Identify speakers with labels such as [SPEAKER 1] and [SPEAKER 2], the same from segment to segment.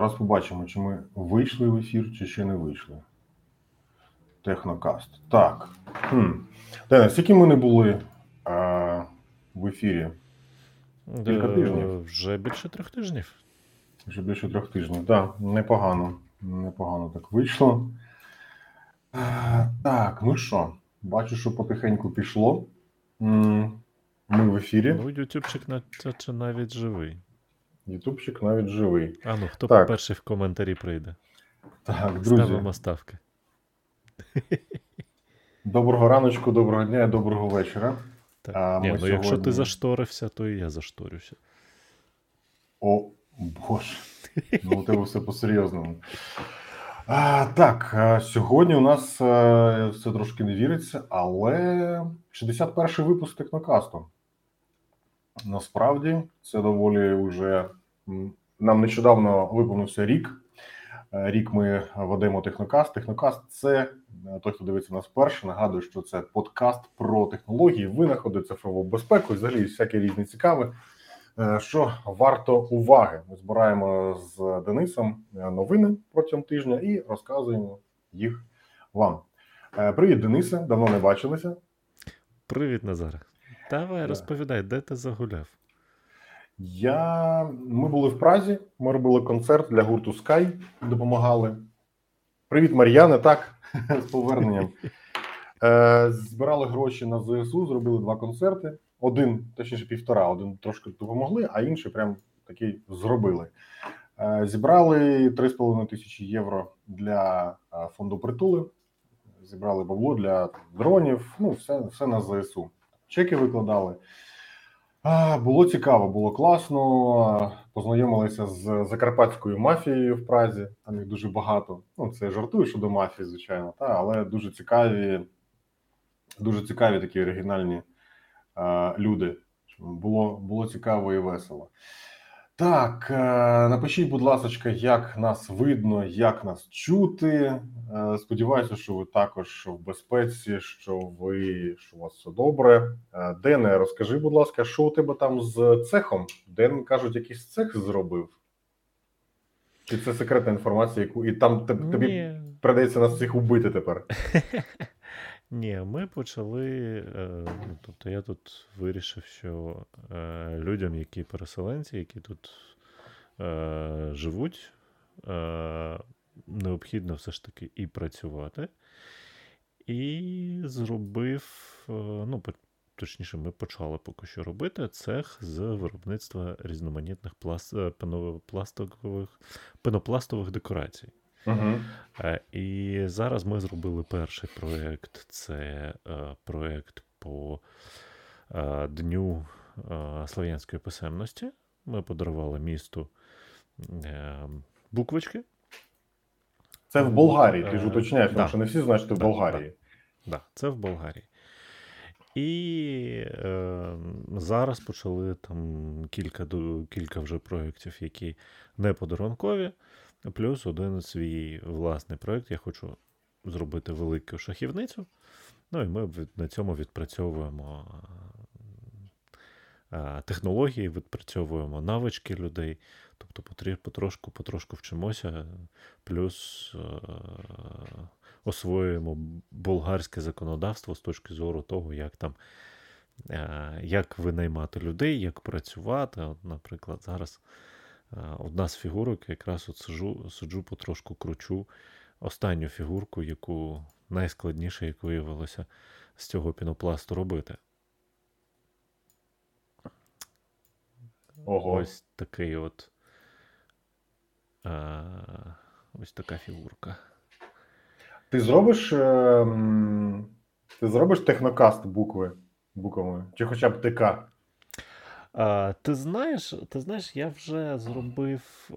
[SPEAKER 1] Раз побачимо, чи ми вийшли в ефір, чи ще не вийшли. Технокаст. Так. Хм. Денис, скільки ми не були а, в ефірі? Кілька
[SPEAKER 2] Е,
[SPEAKER 1] тижнів.
[SPEAKER 2] Вже більше трьох тижнів.
[SPEAKER 1] Вже більше трьох тижнів. Так, непогано. Непогано так вийшло. А, так, ну що, бачу, що потихеньку пішло. Ми в ефірі.
[SPEAKER 2] Ну, ютубчик наче навіть живий.
[SPEAKER 1] Ютубчик навіть живий.
[SPEAKER 2] А ну, хто
[SPEAKER 1] Так.
[SPEAKER 2] перший в коментарі прийде?
[SPEAKER 1] Так, друзі,
[SPEAKER 2] Ставимо ставки.
[SPEAKER 1] доброго раночку, доброго дня і доброго вечора.
[SPEAKER 2] Так.
[SPEAKER 1] А
[SPEAKER 2] Ні, ну якщо ти зашторився, то і я зашторюся.
[SPEAKER 1] О, Боже. Ну, у тебе все по-серйозному. А, так, а, сьогодні у нас е, все трошки не віриться, але 61-й випуск технокасту. Насправді, це доволі вже нам нещодавно виповнився рік. Е, Рік ми ведемо технокаст. Технокаст це е, той, хто дивиться нас вперше. Нагадую, що це подкаст про технології, винаходи, цифрову безпеку і взагалі всяке різне цікаве. Е, Що варто уваги? Ми збираємо з Денисом новини протягом тижня і розказуємо їх вам. Привіт, Денисе! Давно не бачилися.
[SPEAKER 2] Привіт, Назаре. Давай, розповідай, де ти загуляв?
[SPEAKER 1] Я... Ми були в Празі, ми робили концерт для гурту Sky, допомагали. Привіт, Мар'яне, так, з поверненням. Е, збирали гроші на ЗСУ, зробили два концерти. Один, точніше, півтора, один трошки допомогли, а інший прям такий зробили. Е, зібрали 3,5 тисячі євро для е, фонду притули. Зібрали бабло для дронів, ну, все, все на ЗСУ. Чеки викладали. Було цікаво, було класно. Познайомилися з закарпатською мафією в Празі. Там їх дуже багато. Ну, це я жартую щодо мафії, звичайно, та, але дуже цікаві, дуже цікаві такі оригінальні а, люди. Було, було цікаво і весело. Так, е, напишіть, будь ласка, як нас видно, як нас чути. Е, Сподіваюся, що ви також в безпеці, що ви що у вас все добре. Е, Дене, розкажи, будь ласка, що у тебе там з цехом? Ден кажуть, якийсь цех зробив? Чи це секретна інформація, яку і там тобі
[SPEAKER 2] Ні.
[SPEAKER 1] придеться нас всіх убити тепер?
[SPEAKER 2] Ні, ми почали. Е, ну, тобто я тут вирішив, що е, людям, які переселенці, які тут е, живуть, необхідно все ж таки і працювати. І зробив, е, ну, точніше, ми почали поки що робити цех з виробництва різноманітних пласт, е, пенопластових, пенопластових декорацій. Е, І зараз ми зробили перший проєкт. Це е, проєкт по е, Дню слов'янської писемності. Ми подарували місту буквочки.
[SPEAKER 1] Це в Болгарії, ти ж уточняєш, тому що не всі знають, що ти в
[SPEAKER 2] Да,
[SPEAKER 1] Болгарії.
[SPEAKER 2] Да, це в Болгарії. І е, зараз почали там кілька, кілька вже проєктів, які не подарункові. Плюс один свій власний проєкт. Я хочу зробити велику шахівницю. Ну і ми на цьому відпрацьовуємо е, е, технології, відпрацьовуємо навички людей. Тобто потрошку, потрошку вчимося, плюс е, освоюємо болгарське законодавство з точки зору того, як там як винаймати людей, як працювати. От, наприклад, зараз одна з фігурок, якраз от сиджу, сиджу потрошку кручу останню фігурку, яку найскладніше, як виявилося, з цього пінопласту робити.
[SPEAKER 1] Ого.
[SPEAKER 2] Ось такий от. е, ось така фігурка.
[SPEAKER 1] Ти зробиш, е, ти зробиш технокаст букви, буквами, чи хоча б ТК?
[SPEAKER 2] Ти знаєш, ти знаєш, я вже зробив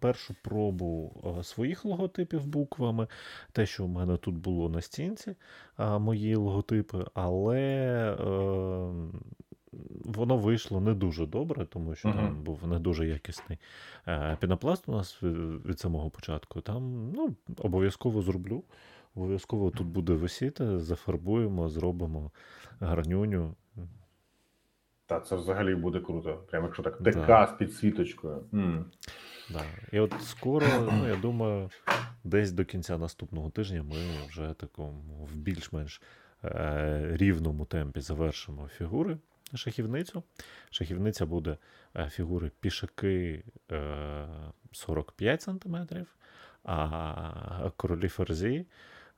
[SPEAKER 2] першу пробу своїх логотипів буквами. Те, що в мене тут було на стінці, мої логотипи, але е, воно вийшло не дуже добре, тому що там був не дуже якісний е, пінопласт у нас від, від самого початку. Там ну, обов'язково зроблю. Обов'язково тут буде висіти, зафарбуємо, зробимо гарнюню.
[SPEAKER 1] Та це взагалі буде круто. Прямо якщо так ТК
[SPEAKER 2] Да.
[SPEAKER 1] з підсвіточкою. М.
[SPEAKER 2] Да. І от скоро, ну я думаю, десь до кінця наступного тижня ми вже такому в більш-менш е, рівному темпі завершимо фігури шахівницю. Шахівниця буде е, фігури пішаки е, 45 см, а королі ферзі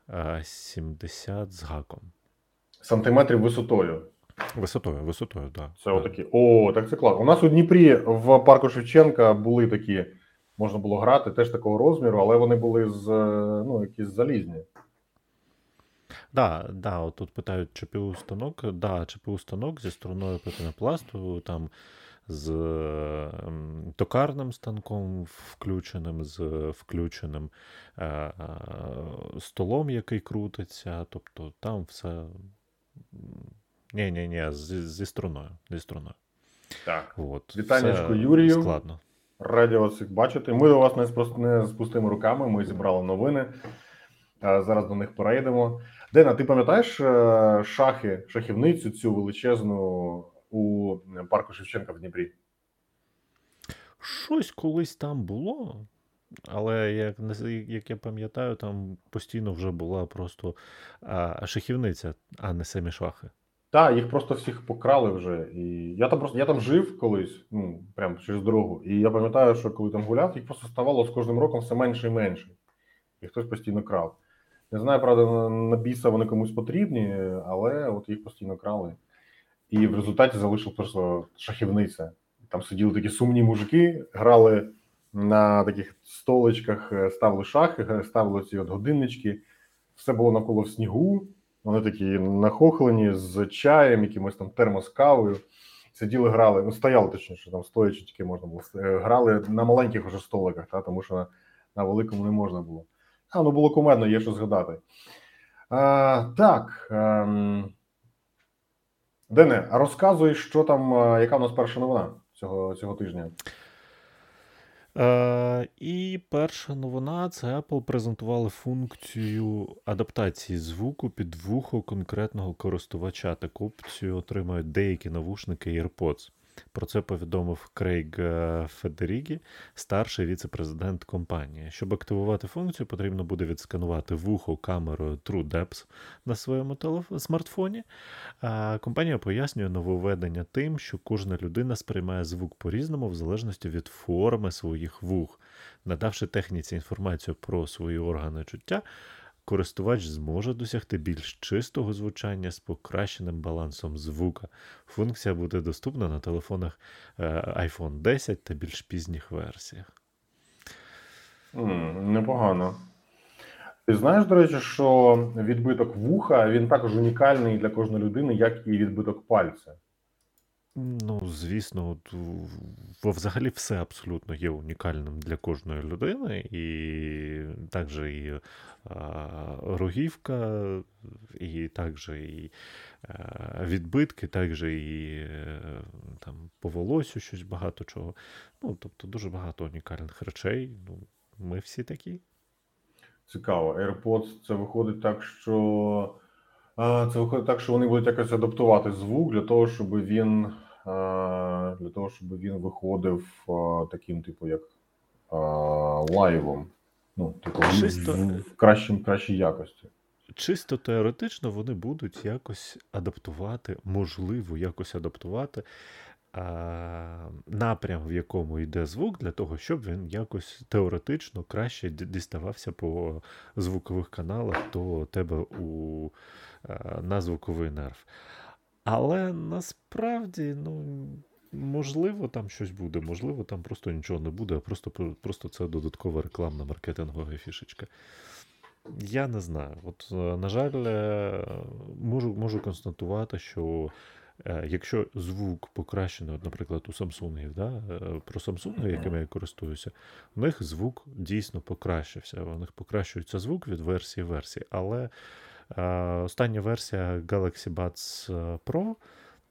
[SPEAKER 2] е, 70 з гаком.
[SPEAKER 1] Сантиметрів висотою.
[SPEAKER 2] Висотою, висотою, так.
[SPEAKER 1] Це отакі. О, так це класно. У нас у Дніпрі в парку Шевченка були такі, можна було грати, теж такого розміру, але вони були з е, ну, якісь залізні.
[SPEAKER 2] Да, да, от тут питають ЧПУ станок. Да, ЧПУ станок зі струною пенопласту, там з ем, токарним станком включеним, з включеним е, е, столом, який крутиться. Тобто там все. Ні, ні, ні, зі, зі струною. Зі струною.
[SPEAKER 1] Так.
[SPEAKER 2] От,
[SPEAKER 1] Вітанечко Юрію.
[SPEAKER 2] Складно.
[SPEAKER 1] Раді вас всіх бачити. Ми до вас не з, не з пустими руками. Ми зібрали новини. Е, Зараз до них перейдемо. Дена, ти пам'ятаєш е, шахи, шахівницю цю величезну у парку Шевченка в Дніпрі?
[SPEAKER 2] Щось колись там було, але як, як я пам'ятаю, там постійно вже була просто а, шахівниця, а не самі шахи.
[SPEAKER 1] Так, їх просто всіх покрали вже. І я там просто я там жив колись, ну прям через дорогу. І я пам'ятаю, що коли там гуляв, їх просто ставало з кожним роком все менше і менше. І хтось постійно крав. Не знаю, правда, на, біса вони комусь потрібні, але от їх постійно крали. І в результаті залишив просто шахівниця. Там сиділи такі сумні мужики, грали на таких столичках, е, ставили шахи, ставили ці от годиннички. Все було навколо в снігу. Вони такі нахохлені з чаєм, якимось там термос кавою. Сиділи, грали, ну стояли точніше, там стоячи тільки можна було. Е, Грали на маленьких уже столиках, та, тому що на, на великому не можна було. А, ну було кумедно, є що згадати. А, так. Ем... Дене, а розказуй, що там, е, яка у нас перша новина цього, цього тижня?
[SPEAKER 2] Е, і перша новина це Apple презентували функцію адаптації звуку під вухо конкретного користувача. Таку опцію отримають деякі навушники AirPods. Про це повідомив Крейг е, Федерігі, старший віце-президент компанії. Щоб активувати функцію, потрібно буде відсканувати вухо камерою TrueDepth на своєму телеф- смартфоні. А компанія пояснює нововведення тим, що кожна людина сприймає звук по-різному в залежності від форми своїх вух. Надавши техніці інформацію про свої органи чуття, користувач зможе досягти більш чистого звучання з покращеним балансом звука. Функція буде доступна на телефонах е, iPhone 10 та більш пізніх версіях.
[SPEAKER 1] Непогано. Ти знаєш, до речі, що відбиток вуха він також унікальний для кожної людини, як і відбиток пальця.
[SPEAKER 2] Ну, звісно, от, в- взагалі все абсолютно є унікальним для кожної людини, і також і а, рогівка, і також і а, відбитки, також і е, там по волосю щось багато чого. Ну, тобто дуже багато унікальних речей. Ну, ми всі такі.
[SPEAKER 1] Цікаво. AirPods це виходить так, що це виходить так, що вони будуть якось адаптувати звук для того, щоб він для того, щоб він виходив таким, типу, як лайвом. Ну, типу, в,
[SPEAKER 2] Чисто-
[SPEAKER 1] в, в кращим, кращій якості.
[SPEAKER 2] Чисто теоретично вони будуть якось адаптувати, можливо, якось адаптувати а, напрям, в якому йде звук, для того, щоб він якось теоретично краще діставався по звукових каналах до тебе у, а, на звуковий нерв. Але насправді, ну. Можливо, там щось буде, можливо, там просто нічого не буде, а просто, просто це додаткова рекламна маркетингова фішечка. Я не знаю. От, е, на жаль, е, можу, можу констатувати, що е, якщо звук покращений, от, наприклад, у Samsung, да, про Samsung, якими я користуюся, у них звук дійсно покращився. У них покращується звук від версії версії. Але остання версія Galaxy Buds е, Pro.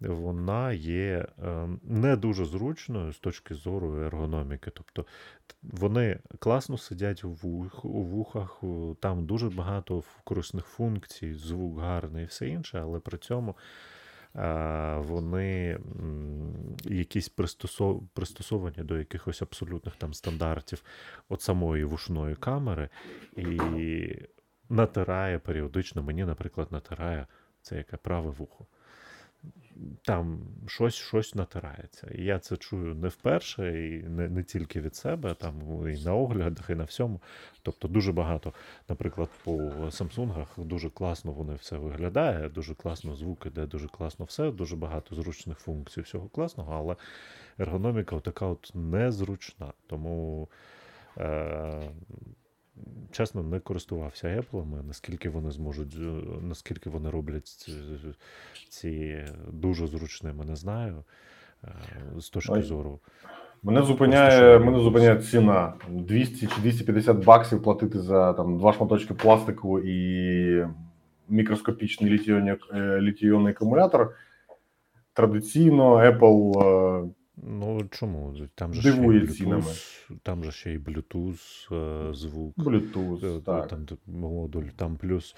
[SPEAKER 2] Вона є е, не дуже зручною з точки зору ергономіки. Тобто вони класно сидять у, вух, у вухах, там дуже багато корисних функцій, звук гарний і все інше, але при цьому вони якісь пристосов... пристосовані до якихось абсолютних там стандартів от самої вушної камери, і натирає періодично, мені, наприклад, натирає це яке праве вухо там щось щось натирається. І я це чую не вперше, і не не тільки від себе, там і на оглядах, і на всьому. Тобто дуже багато, наприклад, по Самсунгах дуже класно вони все виглядає, дуже класно звук іде, дуже класно все, дуже багато зручних функцій, всього класного, але ергономіка така от незручна. Тому. Е- чесно, не користувався Apple, наскільки вони зможуть, е, наскільки вони роблять ці дуже зручними, не знаю. Е, з точки Ой. зору.
[SPEAKER 1] Мене зупиняє мене зупиняє ціна 200 чи 250 баксів платити за там два шматочки пластику і мікроскопічний літійонний, е, літійонний акумулятор. Традиційно Apple
[SPEAKER 2] Ну чому? Там же
[SPEAKER 1] Дивує
[SPEAKER 2] ще й Bluetooth, там же ще й Bluetooth е, звук,
[SPEAKER 1] Bluetooth, так.
[SPEAKER 2] там модуль, там плюс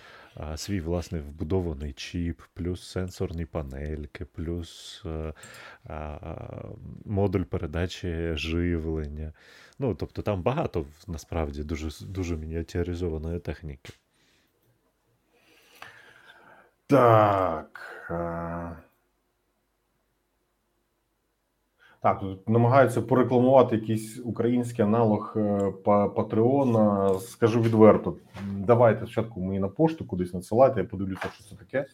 [SPEAKER 2] свій власний вбудований чіп, плюс сенсорні панельки, плюс а, а, модуль передачі живлення. Ну, тобто там багато насправді дуже дуже мініатюризованої техніки.
[SPEAKER 1] Так. Так, тут намагаються порекламувати якийсь український аналог е, Патреона. Скажу відверто, давайте спочатку мені на пошту кудись надсилайте, я подивлюся, що це таке.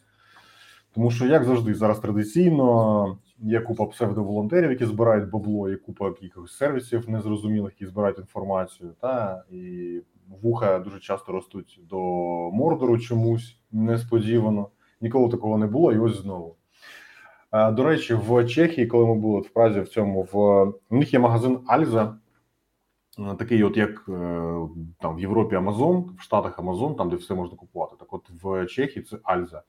[SPEAKER 1] Тому що, як завжди, зараз традиційно є купа псевдоволонтерів, які збирають бабло, є купа якихось сервісів незрозумілих, які збирають інформацію. Та і вуха дуже часто ростуть до мордору чомусь несподівано. Ніколи такого не було, і ось знову. До речі, в Чехії, коли ми були в Празі, в цьому в у них є магазин Альза, такий, от як е, там в Європі Амазон, в Штатах Амазон, там де все можна купувати. Так, от в Чехії це Альза.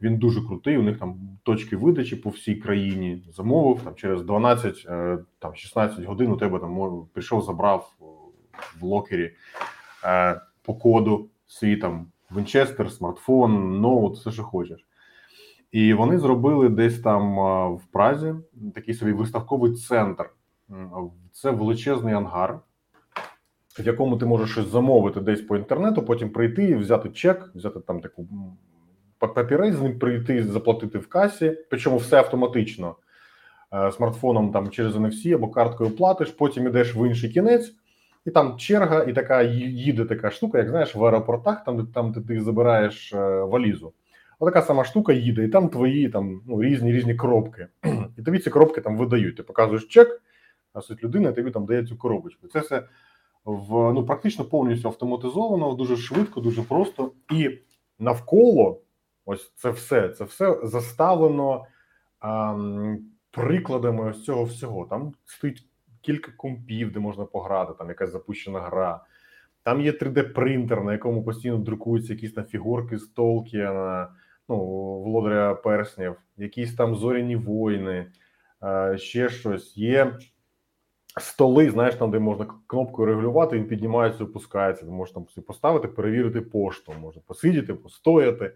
[SPEAKER 1] Він дуже крутий. У них там точки видачі по всій країні замовив там через 12 е, там 16 годин. У тебе там прийшов, забрав в локері е, по коду свій там Вінчестер, смартфон, ноут, все що хочеш. І вони зробили десь там в Празі такий собі виставковий центр. Це величезний ангар, в якому ти можеш щось замовити десь по інтернету, потім прийти, і взяти чек, взяти там таку папірець, з ним прийти, заплатити в касі. Причому все автоматично. Е, смартфоном там через NFC або карткою платиш, потім йдеш в інший кінець, і там черга, і така їде така штука, як знаєш, в аеропортах, там, там де ти забираєш е, валізу. Отака сама штука їде, і там твої там ну, різні різні коробки. І тобі ці коробки там видають. Ти показуєш чек, а суть людина тобі там дає цю коробочку. Це все в ну практично повністю автоматизовано, дуже швидко, дуже просто. І навколо ось це все це все заставлено а, прикладами ось цього всього. Там стоїть кілька компів, де можна пограти, там якась запущена гра. Там є 3D-принтер, на якому постійно друкуються якісь там фігурки з Толкіна ну, володаря перснів, якісь там зоряні воїни, ще щось. Є столи, знаєш, там, де можна кнопкою регулювати, він піднімається, опускається. Можеш там поставити, перевірити пошту, можна посидіти, постояти.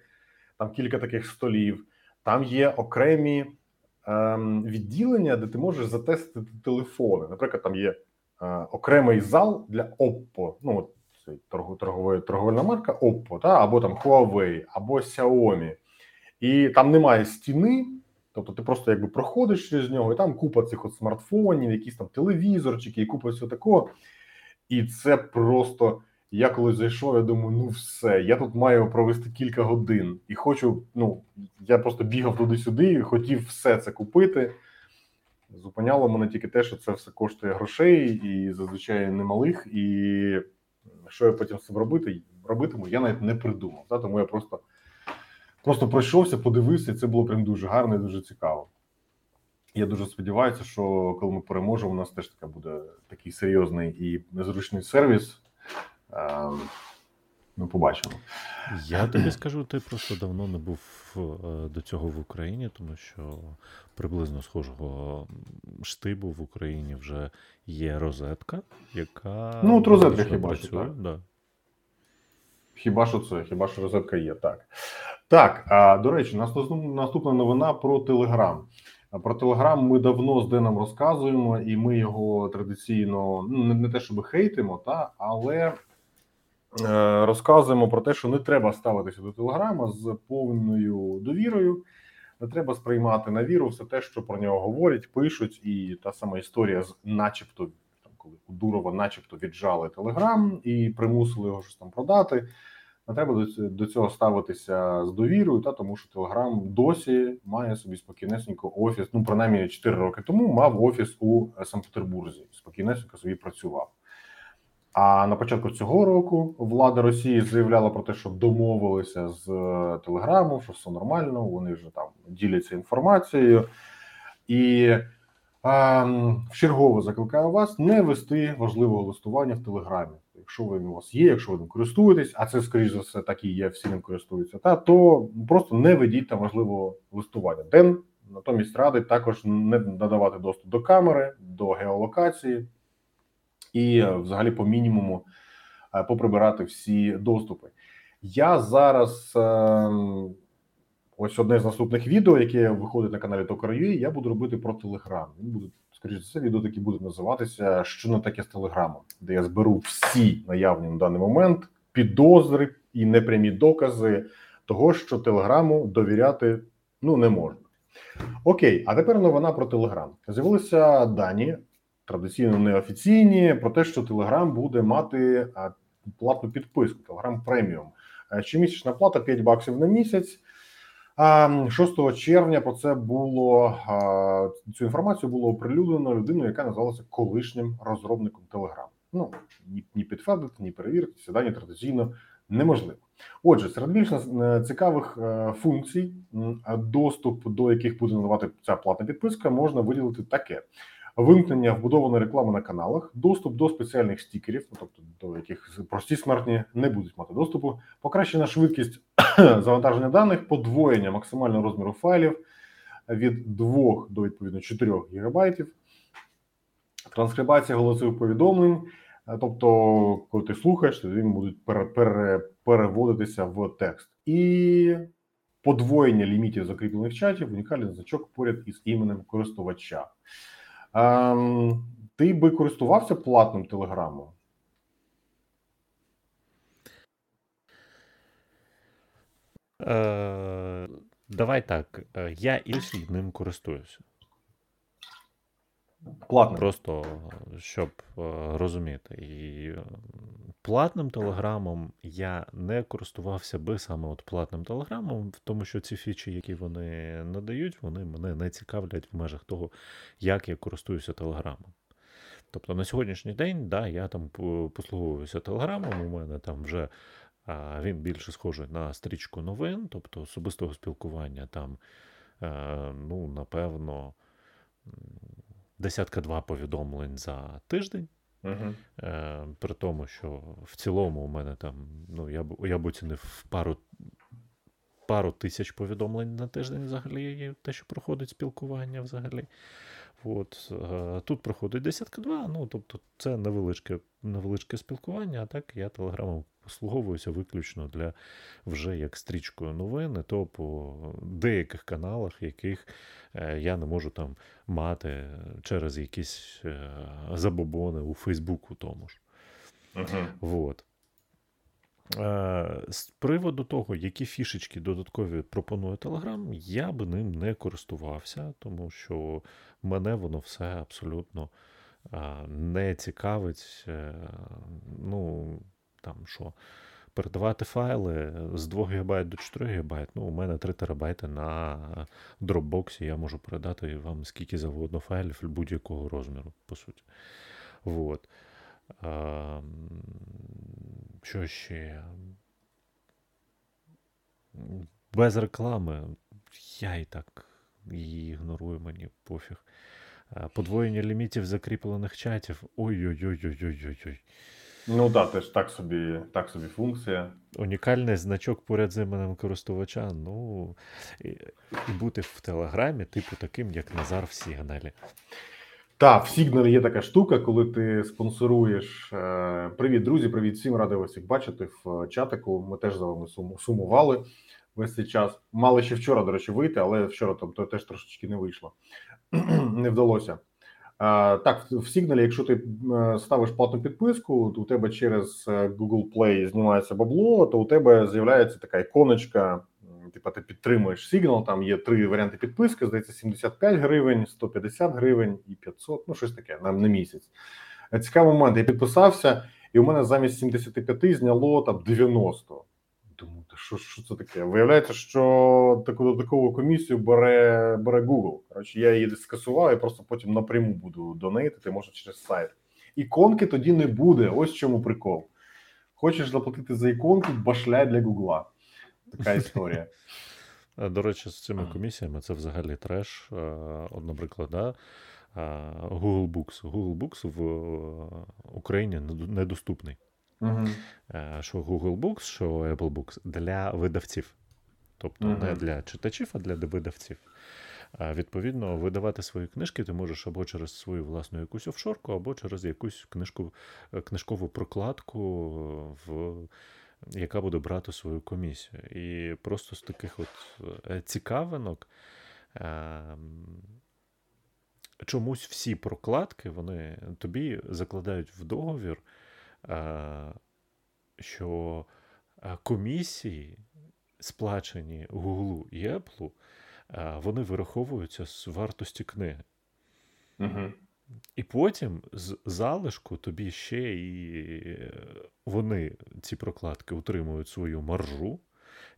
[SPEAKER 1] Там кілька таких столів. Там є окремі ем, відділення, де ти можеш затестити телефони. Наприклад, там є е, окремий зал для Oppo. Ну, цей торговельна марка Oppo, та, або там Huawei, або Xiaomi і там немає стіни. Тобто ти просто якби проходиш через нього, і там купа цих от смартфонів, якісь там телевізорчики, і купа всього такого. І це просто я коли зайшов, я думаю, ну все, я тут маю провести кілька годин і хочу. Ну я просто бігав туди-сюди, і хотів все це купити. Зупиняло мене тільки те, що це все коштує грошей і зазвичай немалих. І що я потім з цим робити, робитиму, я навіть не придумав. Та? Тому я просто. Просто пройшовся, подивився, і це було прям дуже гарно і дуже цікаво. Я дуже сподіваюся, що коли ми переможемо, у нас теж таке буде такий серйозний і незручний сервіс. Ем, ми побачимо.
[SPEAKER 2] Я тобі скажу, ти просто давно не був е, до цього в Україні, тому що приблизно схожого штибу в Україні вже є розетка, яка.
[SPEAKER 1] Ну, от розетка хіба що,
[SPEAKER 2] так. Да.
[SPEAKER 1] Хіба що це, хіба що розетка є, так. Так, а до речі, наступна новина про Телеграм. Про Телеграм ми давно з Деном розказуємо, і ми його традиційно ну не, те, щоб хейтимо, та але е, розказуємо про те, що не треба ставитися до Телеграма з повною довірою. Не треба сприймати на віру все те, що про нього говорять, пишуть, і та сама історія з, начебто, там коли у Дурова, начебто, віджали Телеграм і примусили його щось там продати. Не треба до цього ставитися з довірою, та тому що Телеграм досі має собі спокійнесенько офіс. Ну принаймні 4 роки тому мав офіс у Санкт-Петербурзі. Спокійнесенько собі працював. А на початку цього року влада Росії заявляла про те, що домовилися з Телеграмом, що все нормально. Вони вже там діляться інформацією, і а, в чергово закликаю вас не вести важливого листування в Телеграмі якщо він у вас є, якщо ви ним користуєтесь, а це скоріш за все так і є, всі ним користуються, та то просто не ведіть там важливого листування. Ден натомість радить також не надавати доступ до камери, до геолокації і, взагалі, по мінімуму е, поприбирати всі доступи. Я зараз. Ем, ось одне з наступних відео, яке виходить на каналі Токар.ua, я буду робити про Телеграм. Він буде скоріш за все, відео такі будуть називатися Що не таке з телеграмом, де я зберу всі наявні на даний момент підозри і непрямі докази того, що телеграму довіряти ну не можна. Окей, а тепер новина про Телеграм. З'явилися дані традиційно неофіційні про те, що Телеграм буде мати платну підписку Телеграм преміум. Щомісячна плата 5 баксів на місяць. 6 червня про це було цю інформацію було оприлюднено людиною, яка називалася колишнім розробником Telegram. Ну ні, ні підтвердити, ні перевірити сідання традиційно неможливо. Отже, серед більш е, цікавих е, функцій, доступ до яких буде надавати ця платна підписка, можна виділити таке: вимкнення вбудованої реклами на каналах, доступ до спеціальних стікерів, ну, тобто до яких прості смертні не будуть мати доступу, покращена швидкість завантаження даних, подвоєння максимального розміру файлів від 2 до відповідно 4 гігабайтів, транскрибація голосових повідомлень. Е, тобто, коли ти слухаєш, то він будуть пере, пере, переводитися в текст. І подвоєння лімітів закріплених чатів, унікальний значок поряд із іменем користувача. Ем, Ти би користувався платним телеграмом?
[SPEAKER 2] Е, Давай так. Е, я іншим ним користуюся.
[SPEAKER 1] Платним.
[SPEAKER 2] Просто щоб е, розуміти. І е, платним телеграмом я не користувався би саме от платним телеграмом, тому що ці фічі, які вони надають, вони мене не цікавлять в межах того, як я користуюся телеграмом. Тобто на сьогоднішній день, да, я там послуговуюся телеграмом, у мене там вже він більше схожий на стрічку новин, тобто особистого спілкування там, е, ну, напевно, десятка два повідомлень за тиждень. Uh-huh. Е, При тому, що в цілому у мене там, ну, я б я б оцінив пару пару тисяч повідомлень на тиждень взагалі, те, що проходить спілкування взагалі. От, е, Тут проходить десятка два, ну, тобто це невеличке невеличке спілкування, а так я телеграмом послуговуюся виключно для вже як стрічкою новин, то по деяких каналах, яких е, я не можу там мати через якісь е, забобони у Фейсбуку тому ж. Uh-huh. Вот. Е, з приводу того, які фішечки додаткові пропонує Telegram, я би ним не користувався, тому що мене воно все абсолютно не цікавить. Ну, там що, передавати файли з 2 ГБ до 4 ГБ. Ну, у мене 3 ТБ на Dropbox, я можу передати вам скільки завгодно файлів будь-якого розміру, по суті. Вот. А, Що ще? Без реклами я і так її ігнорую, мені пофіг. Подвоєння лімітів закріплених чатів. Ой-ой-ой-ой-ой-ой.
[SPEAKER 1] Ну так, теж так собі так собі функція.
[SPEAKER 2] Унікальний значок поряд з іменем користувача. Ну і, і бути в Телеграмі, типу, таким, як Назар в Сігналі.
[SPEAKER 1] Так, в Сігналі є така штука, коли ти спонсоруєш. Е, привіт, друзі, привіт всім, радий вас всіх бачити в чатику. Ми теж за вами сумували. весь цей час. Мали ще вчора, до речі, вийти, але вчора там то теж трошечки не вийшло. не вдалося. Так, в Signal, якщо ти е, ставиш платну підписку, у тебе через е, Google Play знімається бабло, то у тебе з'являється така іконочка. Типа ти підтримуєш Signal, там є три варіанти підписки, здається, 75 гривень, 150 гривень і 500, ну щось таке на, на місяць. Цікавий момент, я підписався, і у мене замість 75 зняло там 90. Думаю, що що це таке? Виявляється, що таку додаткову комісію бере бере Google. Коротше, я її скасував і просто потім напряму буду донейтити, може через сайт. Іконки тоді не буде. Ось чому прикол. Хочеш заплатити за іконку, башляй для Гугла. Така історія.
[SPEAKER 2] До речі, з цими комісіями це взагалі треш. От, наприклад, да, Google Books. Google Books в Україні недоступний. Угу. Що Google Books, що Apple Books для видавців. Тобто угу. не для читачів, а для видавців. Відповідно, видавати свої книжки ти можеш або через свою власну якусь офшорку, або через якусь книжку, е, книжкову прокладку, в, яка буде брати свою комісію. І просто з таких от е, цікавинок. Ем, чомусь всі прокладки вони тобі закладають в договір що комісії, сплачені Гуглу і Apple, вони вираховуються з вартості книги.
[SPEAKER 1] Угу.
[SPEAKER 2] І потім з залишку тобі ще і вони, ці прокладки, утримують свою маржу,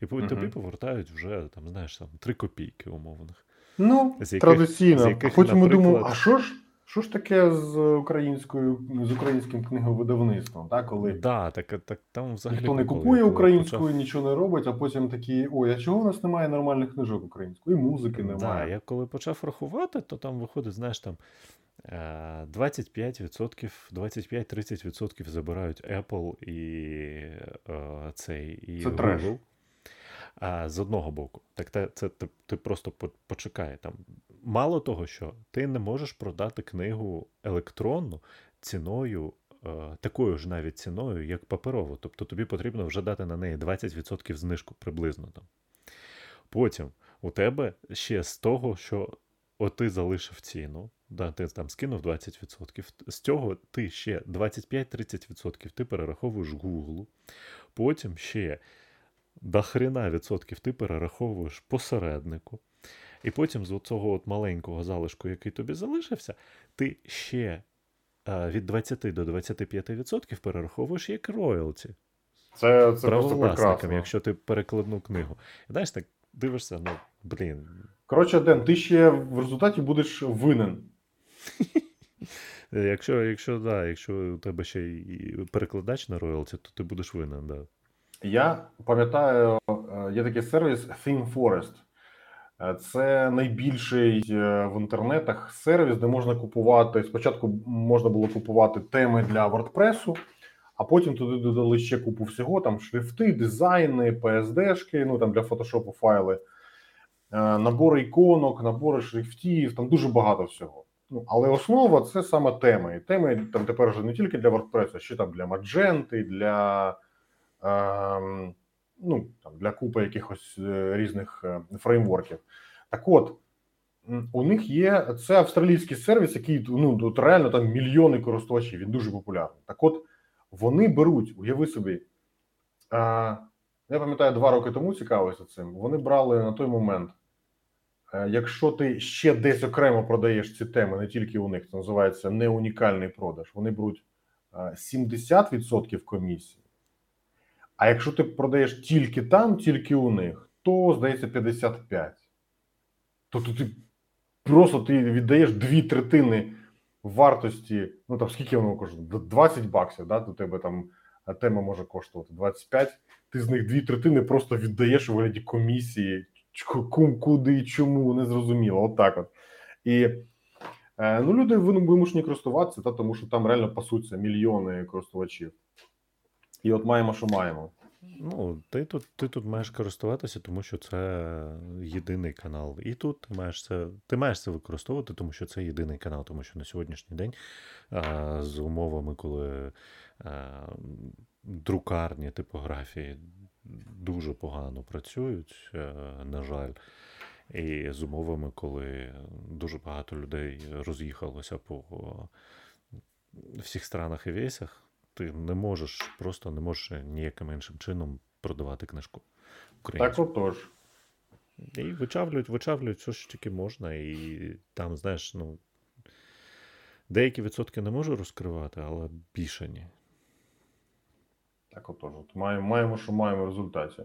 [SPEAKER 2] і тобі угу. повертають вже там, знаєш, там 3 копійки умовних.
[SPEAKER 1] Ну, з яких, традиційно. З яких, Потім наприклад... ми думаємо, а що ж? Що ж таке з українською з українським книговидавництвом? Так, коли
[SPEAKER 2] да, так, так там взагалі
[SPEAKER 1] ніхто не купує українською, почав... нічого не робить, а потім такі: ой, а чого у нас немає нормальних книжок української? І музики немає.
[SPEAKER 2] Да, Я коли почав рахувати, то там виходить, знаєш, там 25%, 25-30% забирають Apple і е, цей і
[SPEAKER 1] Це Google. Треш.
[SPEAKER 2] А, З одного боку, так це, це ти, ти просто почекай. Там мало того, що ти не можеш продати книгу електронну ціною, е, такою ж навіть ціною, як паперову. Тобто тобі потрібно вже дати на неї 20% знижку приблизно там. Потім у тебе ще з того, що от ти залишив ціну, да, ти там скинув 20%, з цього ти ще 25-30% ти перераховуєш Google. Потім ще до хрена відсотків ти перераховуєш посереднику. І потім з цього от маленького залишку, який тобі залишився, ти ще а, від 20 до 25% перераховуєш як роялті.
[SPEAKER 1] Це це просто прекрасно.
[SPEAKER 2] якщо ти перекладну книгу. Знаєш, так дивишся, ну, блін.
[SPEAKER 1] Коротше, Ден, ти ще в результаті будеш винен.
[SPEAKER 2] Якщо якщо, да, якщо у тебе ще і перекладач на роялті, то ти будеш винен, да.
[SPEAKER 1] Я пам'ятаю, е, є такий сервіс ThemeForest. Е, це найбільший е, в інтернетах сервіс, де можна купувати. Спочатку можна було купувати теми для WordPress, а потім туди додали ще купу всього: там шрифти, дизайни, PSD-шки, ну там для фотошопу файли, набори іконок, набори шрифтів, там дуже багато всього. Ну, Але основа це саме теми. І теми там тепер вже не тільки для WordPress, а ще там для Magento, для. Ем, ну, там, для купи якихось е, різних е, фреймворків. Так от, у них є це австралійський сервіс, який ну, тут реально там мільйони користувачів, він дуже популярний. Так от, вони беруть, уяви собі. Я пам'ятаю, два роки тому цікавився цим. Вони брали на той момент. Е, якщо ти ще десь окремо продаєш ці теми, не тільки у них, це називається неунікальний продаж, вони беруть 70% комісії. А якщо ти продаєш тільки там, тільки у них, то здається 55. Тобто ти просто ти віддаєш дві третини вартості, ну там скільки воно коштує? 20 баксів, да? У тебе там тема може коштувати 25. Ти з них дві третини просто віддаєш у вигляді комісії, куди і чому, не зрозуміло. От от. І е, ну, люди вимушені користуватися, та, тому що там реально пасуться мільйони користувачів. І от маємо, що маємо.
[SPEAKER 2] Ну, ти тут ти тут маєш користуватися, тому що це єдиний канал. І тут ти маєш це ти маєш це використовувати, тому що це єдиний канал, тому що на сьогоднішній день а, з умовами, коли а, друкарні типографії дуже погано працюють, е, на жаль. І з умовами, коли дуже багато людей роз'їхалося по всіх странах і весях, ти не можеш, просто не можеш ніяким іншим чином продавати книжку
[SPEAKER 1] Так отож.
[SPEAKER 2] І вичавлюють, вичавлюють все, що тільки можна, і там, знаєш, ну. Деякі відсотки не можу розкривати, але більше ні.
[SPEAKER 1] Так отож. От маємо, маємо, що маємо в результаті.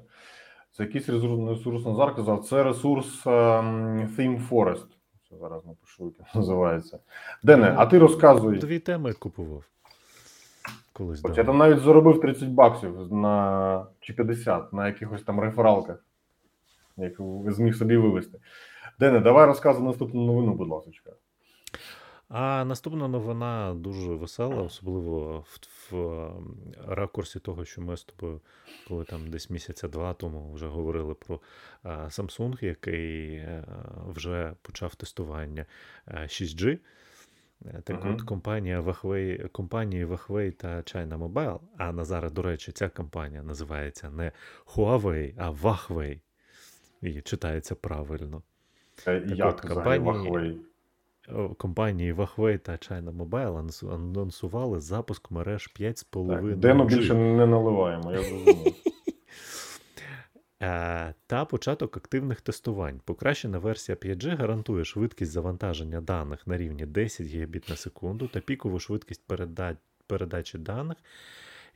[SPEAKER 1] Це якийсь ресурс, Назар казав, це ресурс ем, Theme Forest. Це зараз напишу, як називається. Дене, а ти розказуй.
[SPEAKER 2] Дві теми купував. Колись
[SPEAKER 1] От я там навіть заробив 30 баксів на чи 50 на якихось там рефералках, як зміг собі вивести. Дене, давай розказуй наступну новину, будь ласка.
[SPEAKER 2] А наступна новина дуже весела, особливо в, в ракурсі того, що ми з тобою, коли там десь місяця два тому вже говорили про а, Samsung, який е, вже почав тестування е, 6G. Так
[SPEAKER 1] Мгм.
[SPEAKER 2] от компанія Huawei, компанії Huawei та China Mobile, а на зараз, до речі, ця компанія називається не Huawei, а Huawei. І читається правильно.
[SPEAKER 1] Е,
[SPEAKER 2] Так
[SPEAKER 1] Як
[SPEAKER 2] от, компанії-
[SPEAKER 1] Huawei?
[SPEAKER 2] Компанії Huawei та China Mobile анонсу- анонсували запуск мереж 5,5
[SPEAKER 1] Так, Дену більше не наливаємо, я зрозумів.
[SPEAKER 2] Е, та початок активних тестувань. Покращена версія 5G гарантує швидкість завантаження даних на рівні 10 Гбіт на секунду та пікову швидкість передачі даних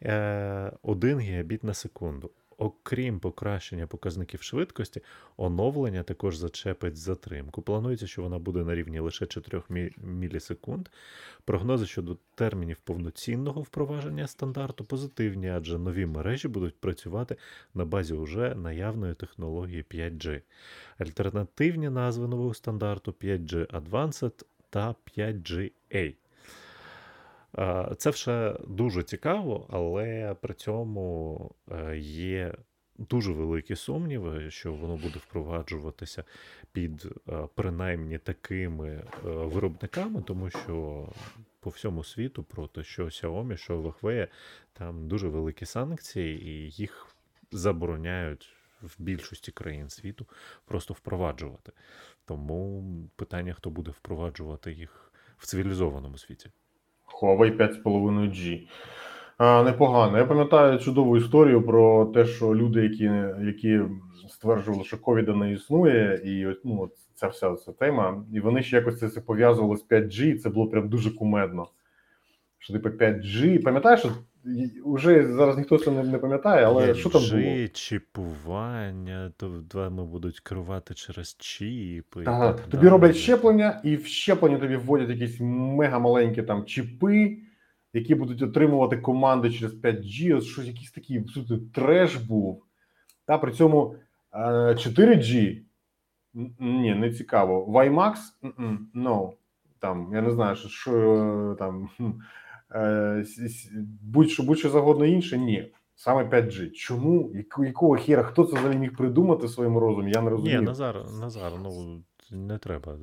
[SPEAKER 2] е, 1 Гбіт на секунду. Окрім покращення показників швидкості, оновлення також зачепить затримку. Планується, що вона буде на рівні лише 4 мілісекунд. Прогнози щодо термінів повноцінного впровадження стандарту позитивні, адже нові мережі будуть працювати на базі уже наявної технології 5G. Альтернативні назви нового стандарту 5G Advanced та 5G-A. Е, Це все дуже цікаво, але при цьому е, є дуже великі сумніви, що воно буде впроваджуватися під е, принаймні такими е, виробниками, тому що по всьому світу проти що Xiaomi, що Huawei, там дуже великі санкції, і їх забороняють в більшості країн світу просто впроваджувати. Тому питання, хто буде впроваджувати їх в цивілізованому світі.
[SPEAKER 1] Huawei 5,5G. А, непогано. Я пам'ятаю чудову історію про те, що люди, які, які стверджували, що ковіда не існує, і ну, ця вся ця тема, і вони ще якось це все пов'язували з 5G, і це було прям дуже кумедно. Що типу 5G. Пам'ятаєш, уже зараз ніхто це не, пам'ятає, але що там було?
[SPEAKER 2] Чіпування, то вами будуть керувати через чіпи.
[SPEAKER 1] Ага,
[SPEAKER 2] так
[SPEAKER 1] тобі
[SPEAKER 2] далі.
[SPEAKER 1] роблять щеплення, і в щеплення тобі вводять якісь мега маленькі там чіпи, які будуть отримувати команди через 5G. От щось якийсь такий абсолютно треш був. Та при цьому е, 4G ні, не цікаво. М-м, no. Там, я не знаю, що, що е, там е, будь-що, будь-що загодно інше, ні. Саме 5G. Чому? Якого хера? Хто це взагалі міг придумати в своєму розумі? Я не розумію. Ні.
[SPEAKER 2] Назар, Назар, ну не треба.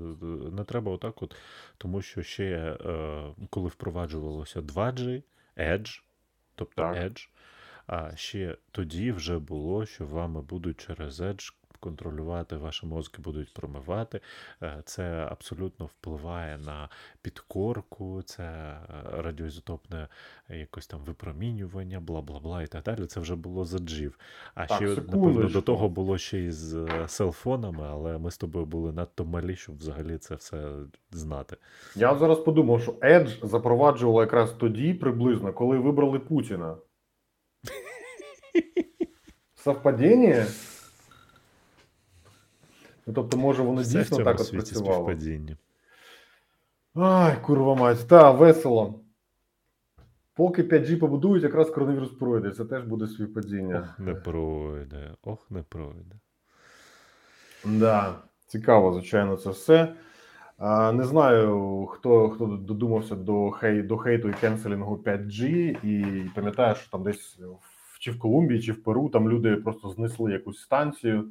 [SPEAKER 2] Не треба отак, от, тому що ще е, коли впроваджувалося 2G, Edge, тобто
[SPEAKER 1] Так.
[SPEAKER 2] Edge, а ще тоді вже було, що вами будуть через Edge контролювати, ваші мозки будуть промивати. Е, Це абсолютно впливає на підкорку, це е, радіоізотопне якось там випромінювання, бла бла бла і так далі. Це вже було за джів. А
[SPEAKER 1] Так,
[SPEAKER 2] ще, напевно, до того було ще й з е, селфонами, але ми з тобою були надто малі, щоб взагалі це все знати.
[SPEAKER 1] Я зараз подумав, що Edge запроваджувала якраз тоді, приблизно, коли вибрали Путіна. Совпадіння? Ну, тобто, може, воно
[SPEAKER 2] Все в
[SPEAKER 1] дійсно
[SPEAKER 2] цьому
[SPEAKER 1] так от працювало. Ай, курва мать, та, весело. Поки 5G побудують, якраз коронавірус пройде. Це теж буде співпадіння.
[SPEAKER 2] Ох, не пройде, ох, не пройде.
[SPEAKER 1] Да, цікаво, звичайно, це все. Не знаю, хто, хто додумався до, хей, до хейту і кенселінгу 5G, і пам'ятаю, що там десь чи в Колумбії, чи в Перу там люди просто знесли якусь станцію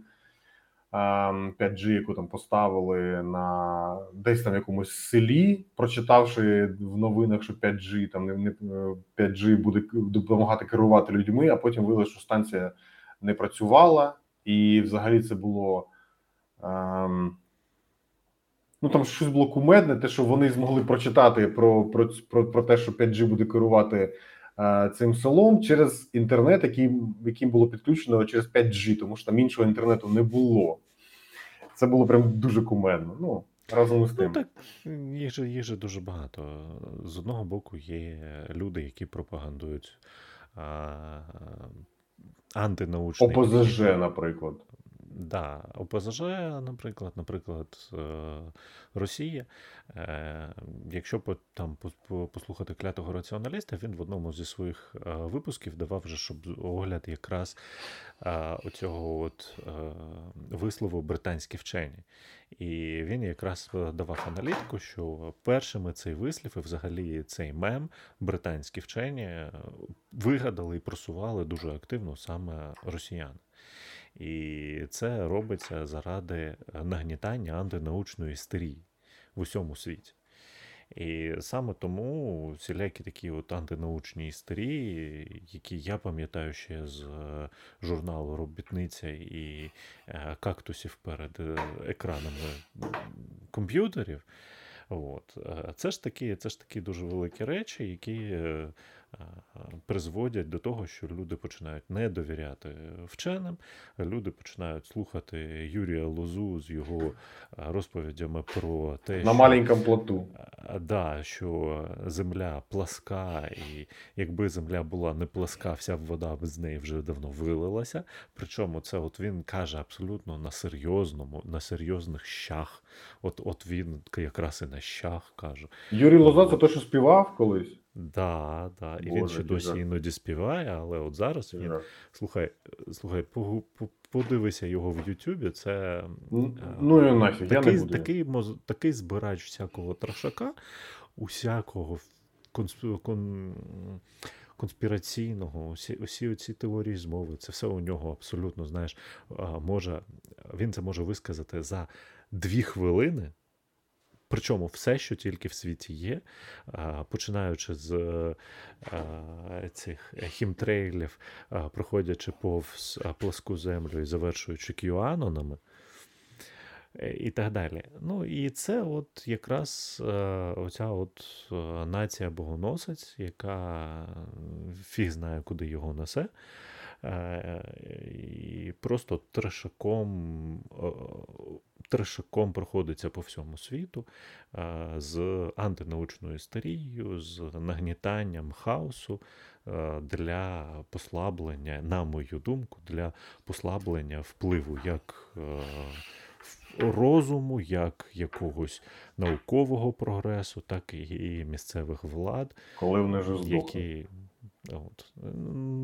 [SPEAKER 1] 5G, яку там поставили на десь там якомусь селі, прочитавши в новинах, що 5G там не, не 5G буде допомагати керувати людьми, а потім виявилося, що станція не працювала, і взагалі це було. Ем, ну там щось було кумедне, те, що вони змогли прочитати про про, про, про те, що 5G буде керувати е, цим селом через інтернет, який, яким було підключено через 5G, тому що там іншого інтернету не було. Це було прям дуже кумедно. Ну, разом з
[SPEAKER 2] Ну
[SPEAKER 1] тим.
[SPEAKER 2] так, їх же, їх же дуже багато. З одного боку, є люди, які пропагандують а, антинаучний
[SPEAKER 1] ОПЗЖ, наприклад.
[SPEAKER 2] Да, ОПЗЖ, наприклад, наприклад, е, Росія. Е, Якщо там послухати клятого раціоналіста, він в одному зі своїх е, випусків давав вже щоб огляд якраз оцього от вислову британські вчені. І він якраз давав аналітику, що першими цей вислів і взагалі цей мем британські вчені вигадали і просували дуже активно саме росіяни. І це робиться заради нагнітання антинаучної істерії в усьому світі. І саме тому всілякі такі от антинаучні істерії, які я пам'ятаю ще з е, журналу Робітниця і е, кактусів перед е, екранами комп'ютерів. От. Це ж такі, це ж такі дуже великі речі, які призводять до того, що люди починають не довіряти вченим, люди починають слухати Юрія Лозу з його е, розповідями про те,
[SPEAKER 1] На
[SPEAKER 2] що
[SPEAKER 1] маленькому плоту.
[SPEAKER 2] Да, що земля пласка, і якби земля була не пласка, вся вода б з неї вже давно вилилася. Причому це от він каже абсолютно на серйозному, на серйозних щах. От, от він якраз і на щах каже.
[SPEAKER 1] Юрій Лоза це той, що співав колись.
[SPEAKER 2] Да, да. І він ще досі
[SPEAKER 1] жах.
[SPEAKER 2] іноді співає, але от зараз він. Слухай, слухай, погу- по- подивися його в Ютубі. Це
[SPEAKER 1] Ну,
[SPEAKER 2] е,
[SPEAKER 1] Ну і нафіг, я не
[SPEAKER 2] такий,
[SPEAKER 1] буду.
[SPEAKER 2] такий, такий збирач всякого трошака, усякого консп- кон, конспіраційного, усі, усі ці теорії змови, це все у нього абсолютно, знаєш, може, він це може висказати за дві хвилини. Причому все, що тільки в світі є, починаючи з е, цих хімтрейлів, проходячи повз пласку землю і завершуючи QAnonами, е, і так далі. Ну і це от якраз е, оця от е, нація богоносець, яка фіг знає, куди його несе. Е, І просто трешаком, е, трешаком проходиться по всьому світу е, з антинаучною істерією, з нагнітанням хаосу для послаблення, на мою думку, для послаблення впливу як розуму, як якогось наукового прогресу, так і, і місцевих влад,
[SPEAKER 1] Коли вони вже здохли.
[SPEAKER 2] які. От,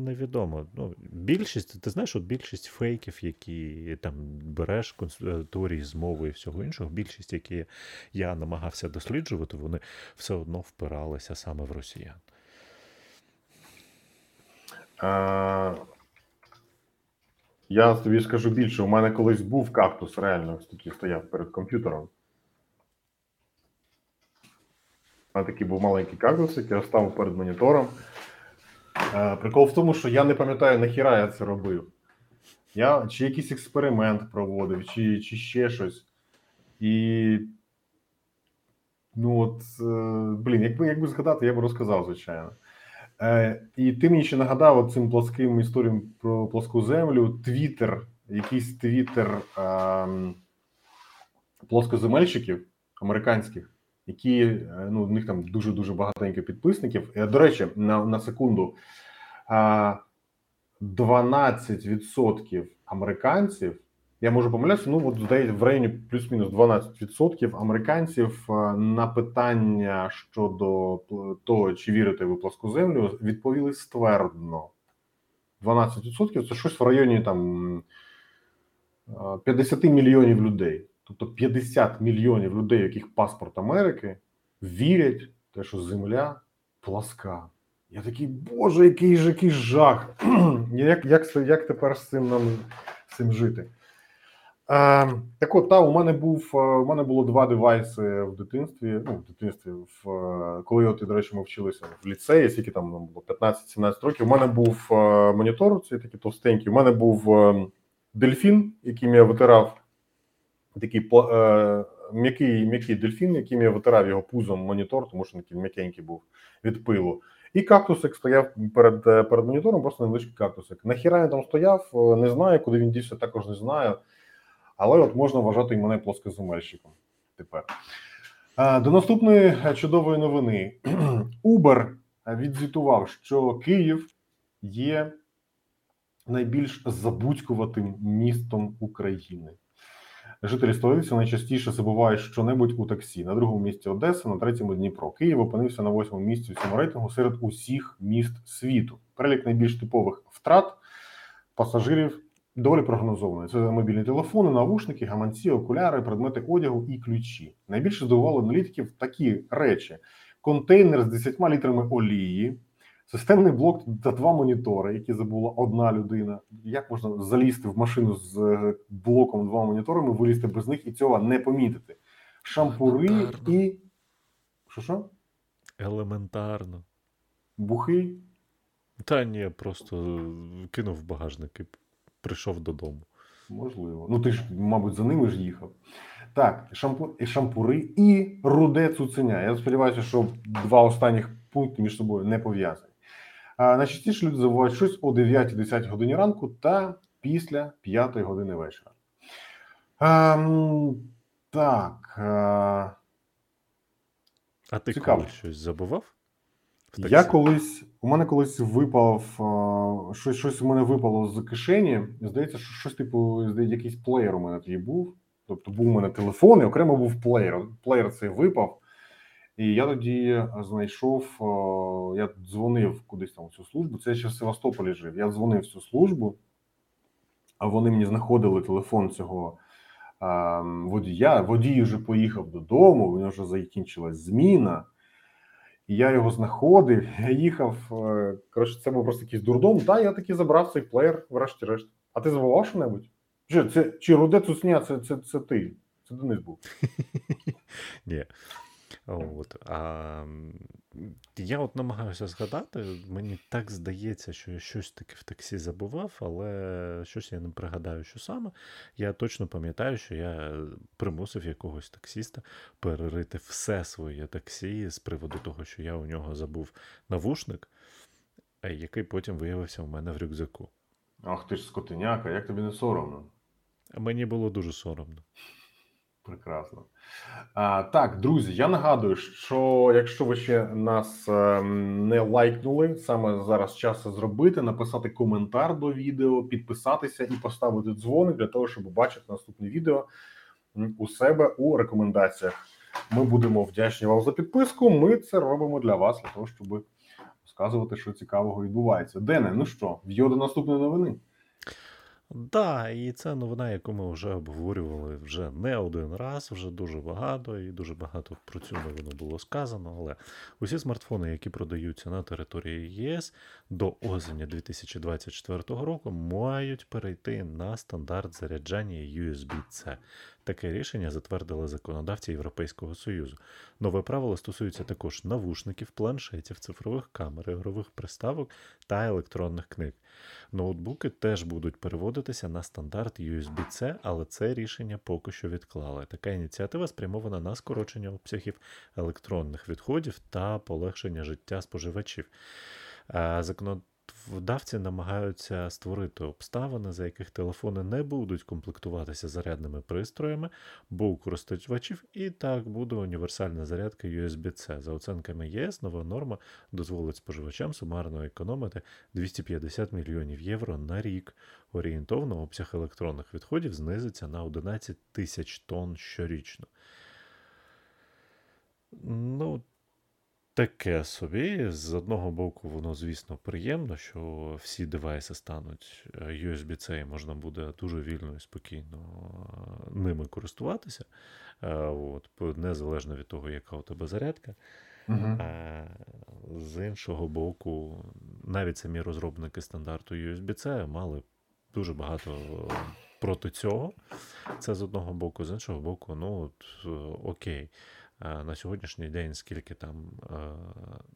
[SPEAKER 2] невідомо. Ну, більшість, ти знаєш, от більшість фейків, які там береш, конс- е, змови і всього іншого, більшість, які я намагався досліджувати, вони все одно впиралися саме в росіян.
[SPEAKER 1] А, я тобі скажу більше, у мене колись був кактус, реально, такий стояв перед комп'ютером. У мене такий був маленький кактус, який я ставив перед монітором. Е, Прикол в тому, що я не пам'ятаю, нахіра я це робив. Я чи якийсь експеримент проводив, чи, чи ще щось. І. Ну от, е, блін, якби, якби згадати, я б розказав, звичайно. Е, і ти мені ще нагадав цим плоским історіям про плоску землю. Твіттер, якийсь твіттер ем, плоскоземельщиків американських, які е, ну, в них там дуже дуже багатенько підписників. Е, До речі, на, на секунду. е, 12% американців, я можу помилятися, ну от в районі плюс-мінус 12% американців е, на питання щодо того, чи вірите ви пласку землю, відповіли ствердно. 12% це щось в районі там е, 50 мільйонів людей. Тобто 50 мільйонів людей, яких паспорт Америки, вірять те, що земля пласка. Я такий, боже, який ж який жах. як, як, як тепер з цим нам з цим жити? Е, так от, та, у мене був е, у мене було два девайси в дитинстві. Ну, в дитинстві, в, е, коли от, до речі, ми вчилися в ліцеї, скільки там нам було 15-17 років. У мене був е, монітор, цей такий товстенький. У мене був е, дельфін, яким я витирав такий е, м'який, м'який дельфін, яким я витирав його пузом монітор, тому що він такий м'якенький був від пилу. І кактусик стояв перед, е, перед монітором, просто невеличкий кактусик. Нахіра він там стояв, е, не знаю, куди він дівся, також не знаю. Але от можна вважати і мене плоскоземельщиком тепер. Е, До наступної чудової новини. Uber відзвітував, що Київ є найбільш забудькуватим містом України. Жителі столиці найчастіше забувають щонебудь у таксі. На другому місці Одеса, на третьому Дніпро. Київ опинився на восьмому місці в цьому рейтингу серед усіх міст світу. Перелік найбільш типових втрат пасажирів доволі прогнозований. Це мобільні телефони, навушники, гаманці, окуляри, предмети одягу і ключі. Найбільше здивувало аналітиків такі речі: контейнер з 10 літрами олії, системний блок та два монітори, які забула одна людина. Як можна залізти в машину з е, блоком два моніторами, вилізти без них і цього не помітити? Шампури
[SPEAKER 2] Елементарно.
[SPEAKER 1] і. Що що?
[SPEAKER 2] Елементарно.
[SPEAKER 1] Бухий?
[SPEAKER 2] Та ні, просто кинув багажник і прийшов додому.
[SPEAKER 1] Можливо. Ну ти ж, мабуть, за ними ж їхав. Так, шампу... шампури і руде цуценя. Я сподіваюся, що два останніх пункти між собою не пов'язані. Найчастіше люди забувають щось о 9-10 годині ранку та після 5 години вечора. Ем, так. А...
[SPEAKER 2] А ти
[SPEAKER 1] Цікаво.
[SPEAKER 2] коли щось забував? В
[SPEAKER 1] Я колись, у мене колись випав а, щось, щось у мене випало з кишені. Здається, що щось типу, здається, якийсь плеєр у мене тоді був. Тобто був у мене телефон, і окремо був плеєр. Плеєр цей випав. І я тоді знайшов, я дзвонив кудись там у цю службу. Це я ще в Севастополі жив. Я дзвонив в цю службу, а вони мені знаходили телефон цього водія. Водій вже поїхав додому, у нього вже закінчилась зміна. І я його знаходив, я їхав. е, Коротше, це був просто якийсь дурдом. Та я таки забрав цей плеєр, врешті-решт. А ти забував що-небудь? Чи, це, чи руде цуцня, це, це, це ти? Це Денис був.
[SPEAKER 2] Ні. От. А, я от намагаюся згадати, мені так здається, що я щось таке в таксі забував, але щось я не пригадаю, що саме. Я точно пам'ятаю, що я примусив якогось таксіста перерити все своє таксі з приводу того, що я у нього забув навушник, який потім виявився у мене в рюкзаку.
[SPEAKER 1] Ах ти ж скотиняка, як тобі не соромно?
[SPEAKER 2] Мені було дуже соромно.
[SPEAKER 1] Прекрасно. А, так, друзі, я нагадую, що якщо ви ще нас ем, не лайкнули, саме зараз час зробити, написати коментар до відео, підписатися і поставити дзвоник для того, щоб бачити наступне відео у себе у рекомендаціях. Ми будемо вдячні вам за підписку. Ми це робимо для вас, для того, щоб розказувати, що цікавого відбувається. Дене, ну що, в'йо до наступної новини.
[SPEAKER 2] Да, і це новина, яку ми вже обговорювали вже не один раз, вже дуже багато, і дуже багато про цю новину було сказано. Але усі смартфони, які продаються на території ЄС до осені 2024 року, мають перейти на стандарт заряджання USB-C. Таке рішення затвердили законодавці Європейського Союзу. Нове правило стосується також навушників, планшетів, цифрових камер, ігрових приставок та електронних книг. Ноутбуки теж будуть переводитися на стандарт USB-C, але це рішення поки що відклали. Така ініціатива спрямована на скорочення обсягів електронних відходів та полегшення життя споживачів. А Законодавці намагаються створити обставини, за яких телефони не будуть комплектуватися зарядними пристроями, бо у користувачів і так буде універсальна зарядка USB-C. За оцінками ЄС, нова норма дозволить споживачам сумарно економити 250 мільйонів євро на рік. Орієнтовно обсяг електронних відходів знизиться на 11 тисяч тонн щорічно. Ну, таке собі. З одного боку, воно, звісно, приємно, що всі девайси стануть е, USB-C і можна буде дуже вільно і спокійно е, ними користуватися. Е, От, незалежно від того, яка у тебе зарядка.
[SPEAKER 1] Угу.
[SPEAKER 2] А з іншого боку, навіть самі розробники стандарту USB-C мали дуже багато проти цього. Це з одного боку, з іншого боку, ну от, окей. Е, На сьогоднішній день скільки там е,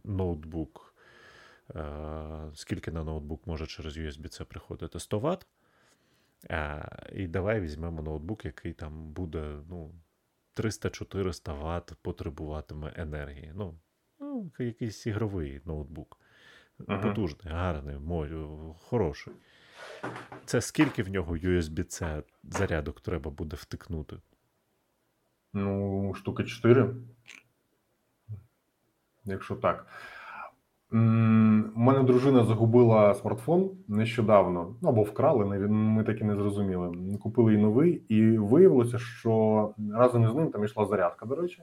[SPEAKER 2] ноутбук, е, скільки на ноутбук може через USB-C приходити 100 Вт. І давай візьмемо ноутбук, який там буде ну, 300-400 Вт потребуватиме енергії. Ну, ну, якийсь ігровий ноутбук.
[SPEAKER 1] Мгм.
[SPEAKER 2] Потужний, гарний, мой- хороший. Це скільки в нього USB-C зарядок треба буде втикнути?
[SPEAKER 1] Ну, штуки 4. Якщо так. У мене дружина загубила смартфон нещодавно, ну або вкрали, ми так і не зрозуміли. Купили їй новий, і виявилося, що разом із ним там йшла зарядка, до речі.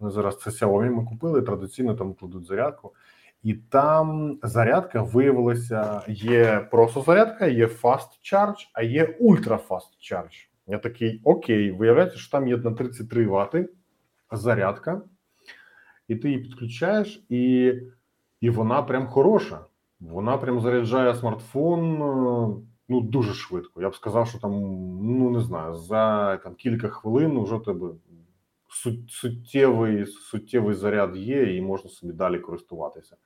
[SPEAKER 1] Зараз це Xiaomi ми купили, традиційно там кладуть зарядку. І там зарядка виявилася: є просто зарядка, є fast charge, а є fast charge. Я такий, окей, виявляється, що там є на 33 Вт зарядка, і ти її підключаєш, і, і вона прям хороша. Вона прям заряджає смартфон е, ну, дуже швидко. Я б сказав, що там, ну не знаю, за там, кілька хвилин вже тебе сут- суттєвий, суттєвий заряд є, і можна собі далі користуватися.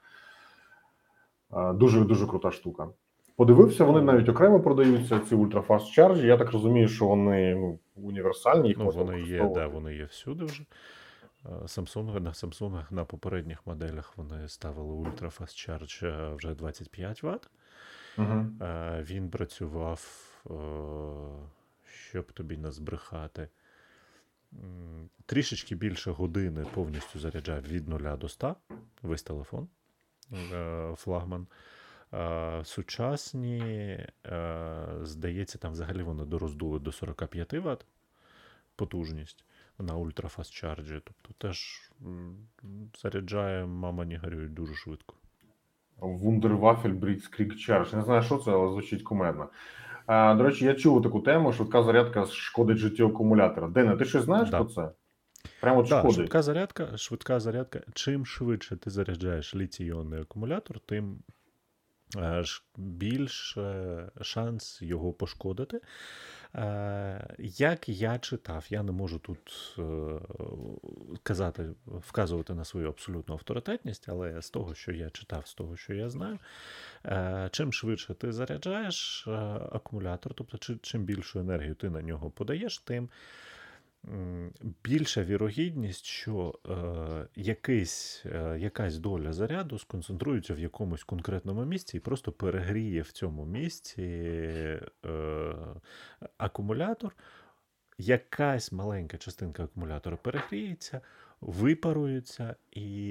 [SPEAKER 1] Е, Дуже дуже крута штука. Подивився, вони навіть окремо продаються, ці ультрафаст Charge. Я так розумію, що вони ну, універсальні, їх
[SPEAKER 2] Ну,
[SPEAKER 1] можна
[SPEAKER 2] вони є, да, вони є всюди вже. Samsung, на Samsung на попередніх моделях вони ставили Fast Charge е, вже 25 Вт. Е, Він працював, е, щоб тобі не збрехати. Трішечки більше години повністю заряджав від 0 до 100 весь телефон, е, флагман. Е, Сучасні, е, здається, там взагалі вони дороздули до 45 Вт потужність на charge і. Тобто теж заряджає, мама не горюй дуже швидко.
[SPEAKER 1] Вундервафель Blitzkrieg Charge. Не знаю, що це, але звучить кумедно. А, до речі, я чув таку тему: швидка зарядка шкодить життю акумулятора. Дене, ти щось знаєш
[SPEAKER 2] Да.
[SPEAKER 1] про це? Прямо
[SPEAKER 2] Да,
[SPEAKER 1] шкодить.
[SPEAKER 2] швидка зарядка, швидка зарядка. Чим швидше ти заряджаєш літій-іонний акумулятор, тим ж більше шанс його пошкодити. Е, Як я читав, я не можу тут е, казати, вказувати на свою абсолютну авторитетність, але з того, що я читав, з того, що я знаю, е, чим швидше ти заряджаєш акумулятор, тобто чим більшу енергію ти на нього подаєш, тим більша вірогідність, що е, якийсь, е, якась доля заряду сконцентрується в якомусь конкретному місці і просто перегріє в цьому місці е, акумулятор. Якась маленька частинка акумулятора перегріється, випарується, і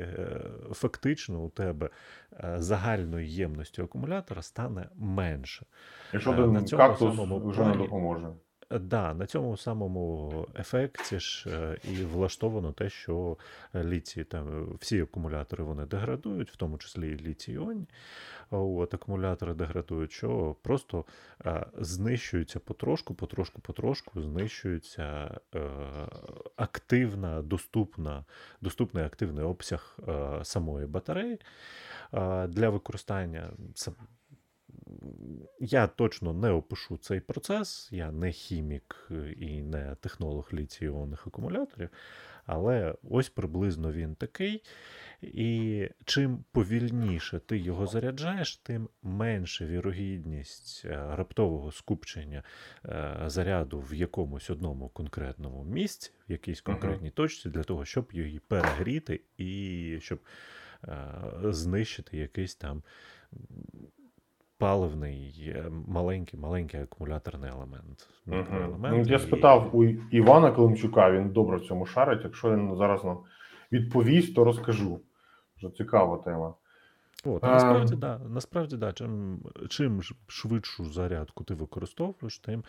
[SPEAKER 2] е, фактично у тебе е, загальної ємності акумулятора стане менше.
[SPEAKER 1] Якщо
[SPEAKER 2] е, на цьому
[SPEAKER 1] кактус вже не допоможе.
[SPEAKER 2] Да, на цьому самому ефекті ж е, і влаштовано те, що літій там всі акумулятори вони деградують, в тому числі і літій-іонні. От акумулятори деградують, що просто е, знищується потрошку, потрошку, потрошку, знищується е, активна, доступна, доступний активний обсяг самої батареї для використання. Я точно не опишу цей процес, я не хімік е, і не технолог літій-іонних акумуляторів, але ось приблизно він такий. І чим повільніше ти його заряджаєш, тим менше вірогідність е, раптового скупчення е, заряду в якомусь одному конкретному місці, в якійсь конкретній точці, для того, щоб її перегріти і щоб знищити якийсь там паливний е, маленький маленький акумуляторний елемент.
[SPEAKER 1] Мгм.
[SPEAKER 2] мікроелемент,
[SPEAKER 1] Ну, я
[SPEAKER 2] і-
[SPEAKER 1] спитав у Івана Климчука, він добре в цьому шарить. Якщо він зараз нам відповість, то розкажу. Вже цікава тема.
[SPEAKER 2] От,
[SPEAKER 1] а
[SPEAKER 2] насправді, да, насправді, да, чим, чим швидшу зарядку ти використовуєш, тим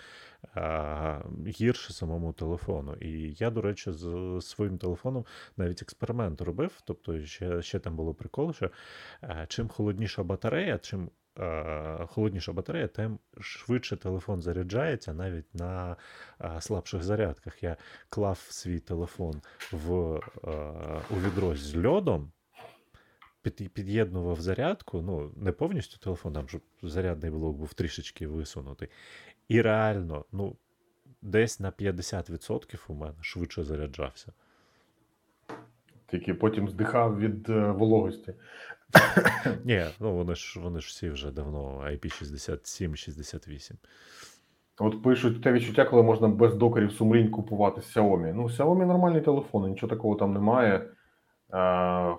[SPEAKER 2] а, гірше самому телефону. І я, до речі, з своїм телефоном навіть експеримент робив. Тобто, ще, ще там було прикол, що а, чим холодніша батарея, чим холодніша батарея, тим швидше телефон заряджається навіть на слабших зарядках. Я клав свій телефон в, у відро з льодом. під, під'єднував зарядку, ну, не повністю телефон, там, щоб зарядний блок був трішечки висунутий. І реально, ну, десь на 50% у мене швидше заряджався.
[SPEAKER 1] Тільки потім здихав від е, вологості.
[SPEAKER 2] Ні, ну вони ж вони ж всі вже давно IP67-68.
[SPEAKER 1] От пишуть те відчуття, коли можна без докерів сумлінь купувати Xiaomi. Ну, Xiaomi нормальний телефон, нічого такого там немає. Е,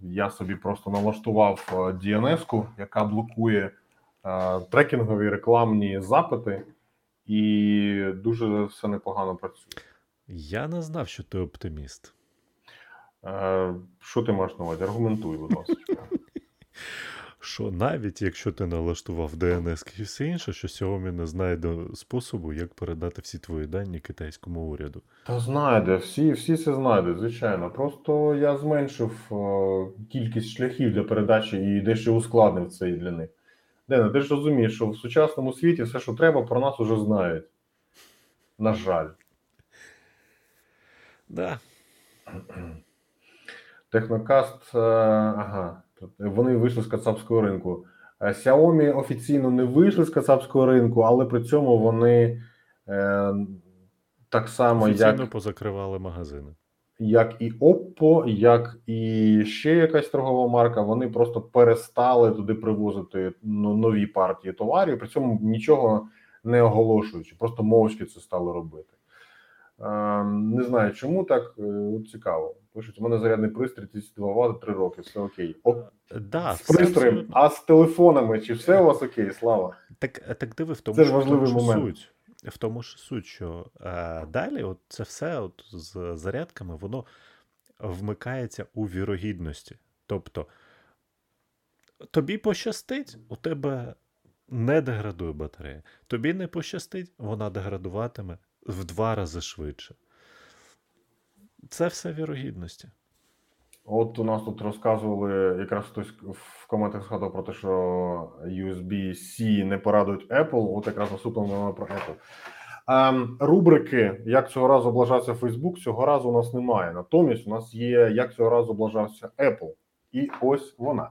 [SPEAKER 1] я собі просто налаштував е, DNS-ку, яка блокує е, трекінгові рекламні запити, і дуже все непогано працює.
[SPEAKER 2] Я не знав, що ти оптиміст.
[SPEAKER 1] Що ти маєш на увазі? Аргументуй, будь ласка.
[SPEAKER 2] Що навіть якщо ти налаштував DNS і все інше, що Xiaomi не знайде способу, як передати всі твої дані китайському уряду.
[SPEAKER 1] Та знайде, всі, всі це знайдуть, звичайно. Просто я зменшив е, кількість шляхів для передачі і дещо ускладнив це і для них. Дена, ти ж розумієш, що в сучасному світі все, що треба, про нас уже знають. На жаль.
[SPEAKER 2] Да.
[SPEAKER 1] Технокаст, е, ага, вони вийшли з кацапського ринку. Е, Xiaomi офіційно не вийшли з кацапського ринку, але при цьому вони е, так само,
[SPEAKER 2] Офіційно
[SPEAKER 1] як,
[SPEAKER 2] позакривали магазини.
[SPEAKER 1] як і Oppo, як і ще якась торгова марка, вони просто перестали туди привозити ну, нові партії товарів, при цьому нічого не оголошуючи, просто мовчки це стали робити. Е, Не знаю, чому так е, цікаво. Пишуть, у мене зарядний пристрій 32 Вт, 3 роки, все окей. О,
[SPEAKER 2] Да,
[SPEAKER 1] з
[SPEAKER 2] все
[SPEAKER 1] пристроєм,
[SPEAKER 2] абсолютно.
[SPEAKER 1] а з телефонами, чи все у вас окей, слава?
[SPEAKER 2] Так, так диви, в тому,
[SPEAKER 1] Це ж
[SPEAKER 2] що, в тому
[SPEAKER 1] момент.
[SPEAKER 2] суть. В тому ж суть, що е, далі от це все от з зарядками, воно вмикається у вірогідності. Тобто, тобі пощастить, у тебе не деградує батарея. Тобі не пощастить, вона деградуватиме в два рази швидше. Це все вірогідності.
[SPEAKER 1] От у нас тут розказували, якраз хтось в коментах згадав про те, що USB-C не порадують Apple. От якраз наступного номер про Apple. Ем, рубрики Як цього разу облажався Facebook, цього разу у нас немає. Натомість у нас є Як цього разу облажався Apple. І ось вона.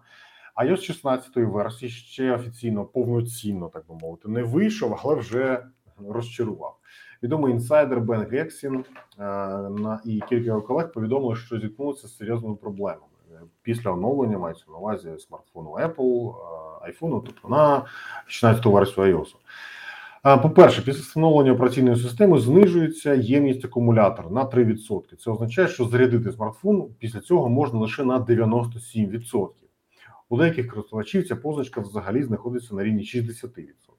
[SPEAKER 1] iOS 16 версії ще офіційно повноцінно, так би мовити, не вийшов, але вже розчарував. Відомий інсайдер Бен Гексін е, на і кілька його колег повідомили, що зіткнулися з серйозними проблемами Е, після оновлення. Мається на увазі смартфону Apple, е, айфону, тобто на 16 версію iOS. Е, По-перше, після встановлення операційної системи знижується ємність акумулятора на 3%. Це означає, що зарядити смартфон після цього можна лише на 97%. У деяких користувачів ця позначка взагалі знаходиться на рівні 60%.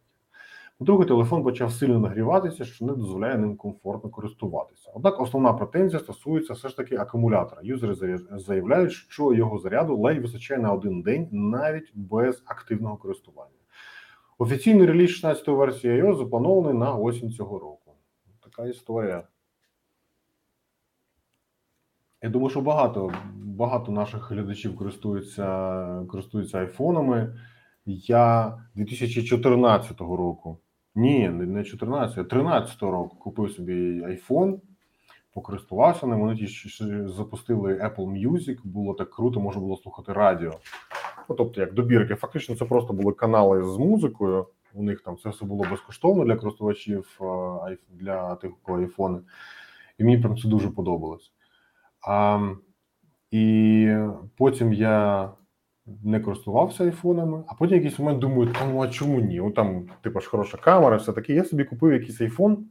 [SPEAKER 1] По-друге, телефон почав сильно нагріватися, що не дозволяє ним комфортно користуватися. Однак основна претензія стосується все ж таки акумулятора. Юзери заявляють, що його заряду ледь вистачає на один день навіть без активного користування. Офіційний реліз 16 версії iOS запланований на осінь цього року. Така історія. Я думаю, що багато, багато наших глядачів користуються, користуються айфонами. Я 2014 року, ні, не не 14, а 13 року купив собі айфон, покористувався ним. Вони запустили Apple Music, було так круто, можна було слухати радіо. Ну, тобто, як добірки. Фактично, це просто були канали з музикою. У них там це все було безкоштовно для користувачів е, для тих, у кого айфони. І мені прям це дуже подобалось. А, і потім я не користувався айфонами, а потім якийсь момент думаю, та ну а чому ні? Ну там, типу ж хороша камера, все таке. Я собі купив якийсь айфон.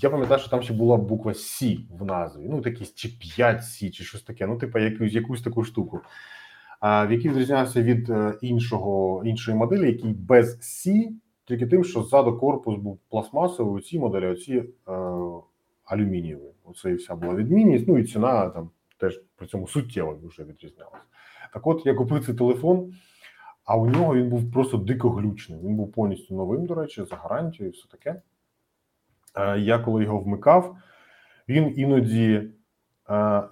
[SPEAKER 1] Я пам'ятаю, що там ще була буква С в назві. Ну, якийсь чи 5 С, чи щось таке. Ну, типу, якусь, якусь таку штуку. А, в який відрізнявся від е, іншого, іншої моделі, який без С, тільки тим, що ззаду корпус був пластмасовий, у цій моделі, а ці е, алюмінієві. Оце і вся була відмінність. Ну і ціна там теж при цьому суттєво вже відрізнялася. Так от я купив цей телефон, а у нього він був просто дико глючний. Він був повністю новим, до речі, за гарантією і все таке. Е, Я коли його вмикав, він іноді е,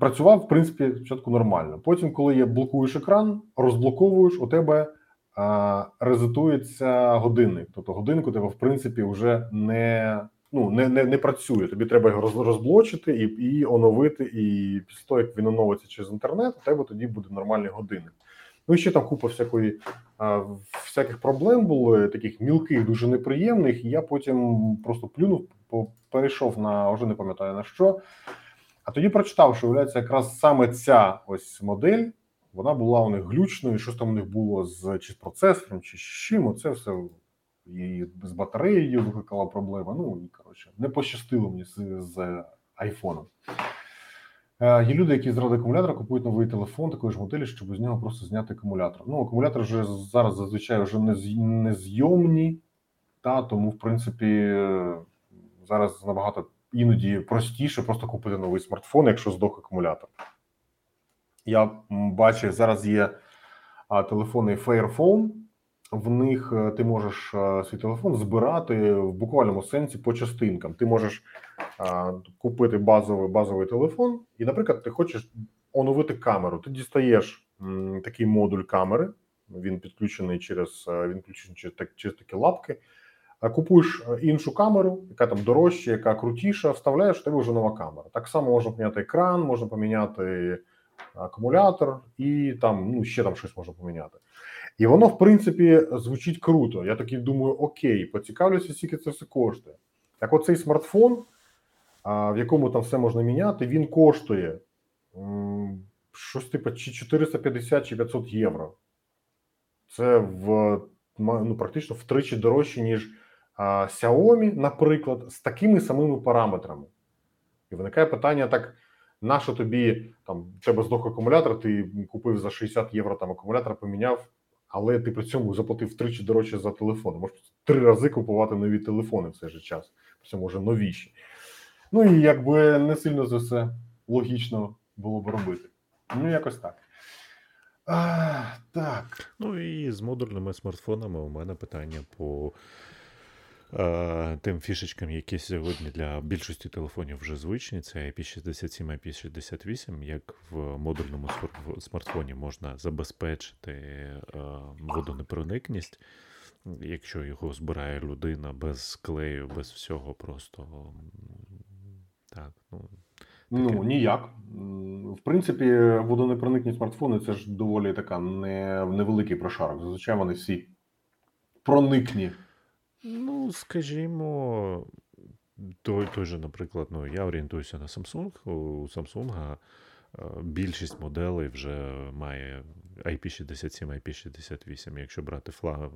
[SPEAKER 1] працював, в принципі, спочатку нормально. Потім, коли є блокуєш екран, розблоковуєш, у тебе е, резетується годинник. Тобто годинник у тебе, в принципі, вже не, ну, не не, не працює. Тобі треба його роз, розблочити і і оновити. І після того, як він оновиться через інтернет, у тебе тоді буде нормальний годинник. Ну і ще там купа всякої а, всяких проблем було, таких мілких, дуже неприємних. І я потім просто плюнув, перейшов на вже не пам'ятаю на що. А тоді прочитав, що виявляється, якраз саме ця ось модель вона була у них глючною, щось там у них було з чи з процесором, чи з чим. Оце все і з батареєю викликала проблема. Ну коротше, не пощастило мені з, з айфоном. Е, Є люди, які з акумулятора купують новий телефон такої ж моделі, щоб з нього просто зняти акумулятор. Ну, акумулятори вже зараз зазвичай вже не незйомні, та тому, в принципі, зараз набагато іноді простіше просто купити новий смартфон, якщо здох акумулятор. Я бачив, зараз є телефони Fairphone, в них е, ти можеш свій телефон збирати в буквальному сенсі по частинкам. Ти можеш купити базовий базовий телефон, і, наприклад, ти хочеш оновити камеру. Ти дістаєш такий модуль камери, він підключений через е, він підключений через, через такі лапки. Купуєш е, іншу камеру, яка там дорожча, яка крутіша, вставляєш тебе вже нова камера. Так само можна поміняти екран, можна поміняти акумулятор, і там ну ще там щось можна поміняти. І воно, в принципі, звучить круто. Я такий думаю, окей, поцікавлюся, скільки це все коштує. Так, оцей смартфон, в якому там все можна міняти, він коштує щось типу чи 450 чи 500 євро. Це в ну, практично втричі дорожче, ніж Xiaomi, наприклад, з такими самими параметрами. І виникає питання: так нащо тобі там тебе здох акумулятор, ти купив за 60 євро там акумулятор, поміняв, але ти при цьому заплатив втричі дорожче за телефон. Можеш три рази купувати нові телефони в цей же час, при цьому вже новіші. Ну і якби не сильно за все логічно було б робити. Ну, якось так. А, Так.
[SPEAKER 2] Ну і з модульними смартфонами у мене питання по тим фішечкам, які сьогодні для більшості телефонів вже звичні, це IP67, IP68, як в модульному смартфоні можна забезпечити е, водонепроникність, якщо його збирає людина без клею, без всього, просто так.
[SPEAKER 1] ну... Ну, ніяк. В принципі, водонепроникні смартфони це ж доволі така не, невеликий прошарок. Зазвичай вони всі проникні.
[SPEAKER 2] Ну, скажімо, той той же, наприклад, ну, я орієнтуюся на Samsung. У Samsung більшість моделей вже має IP67, IP68. Якщо брати флаг,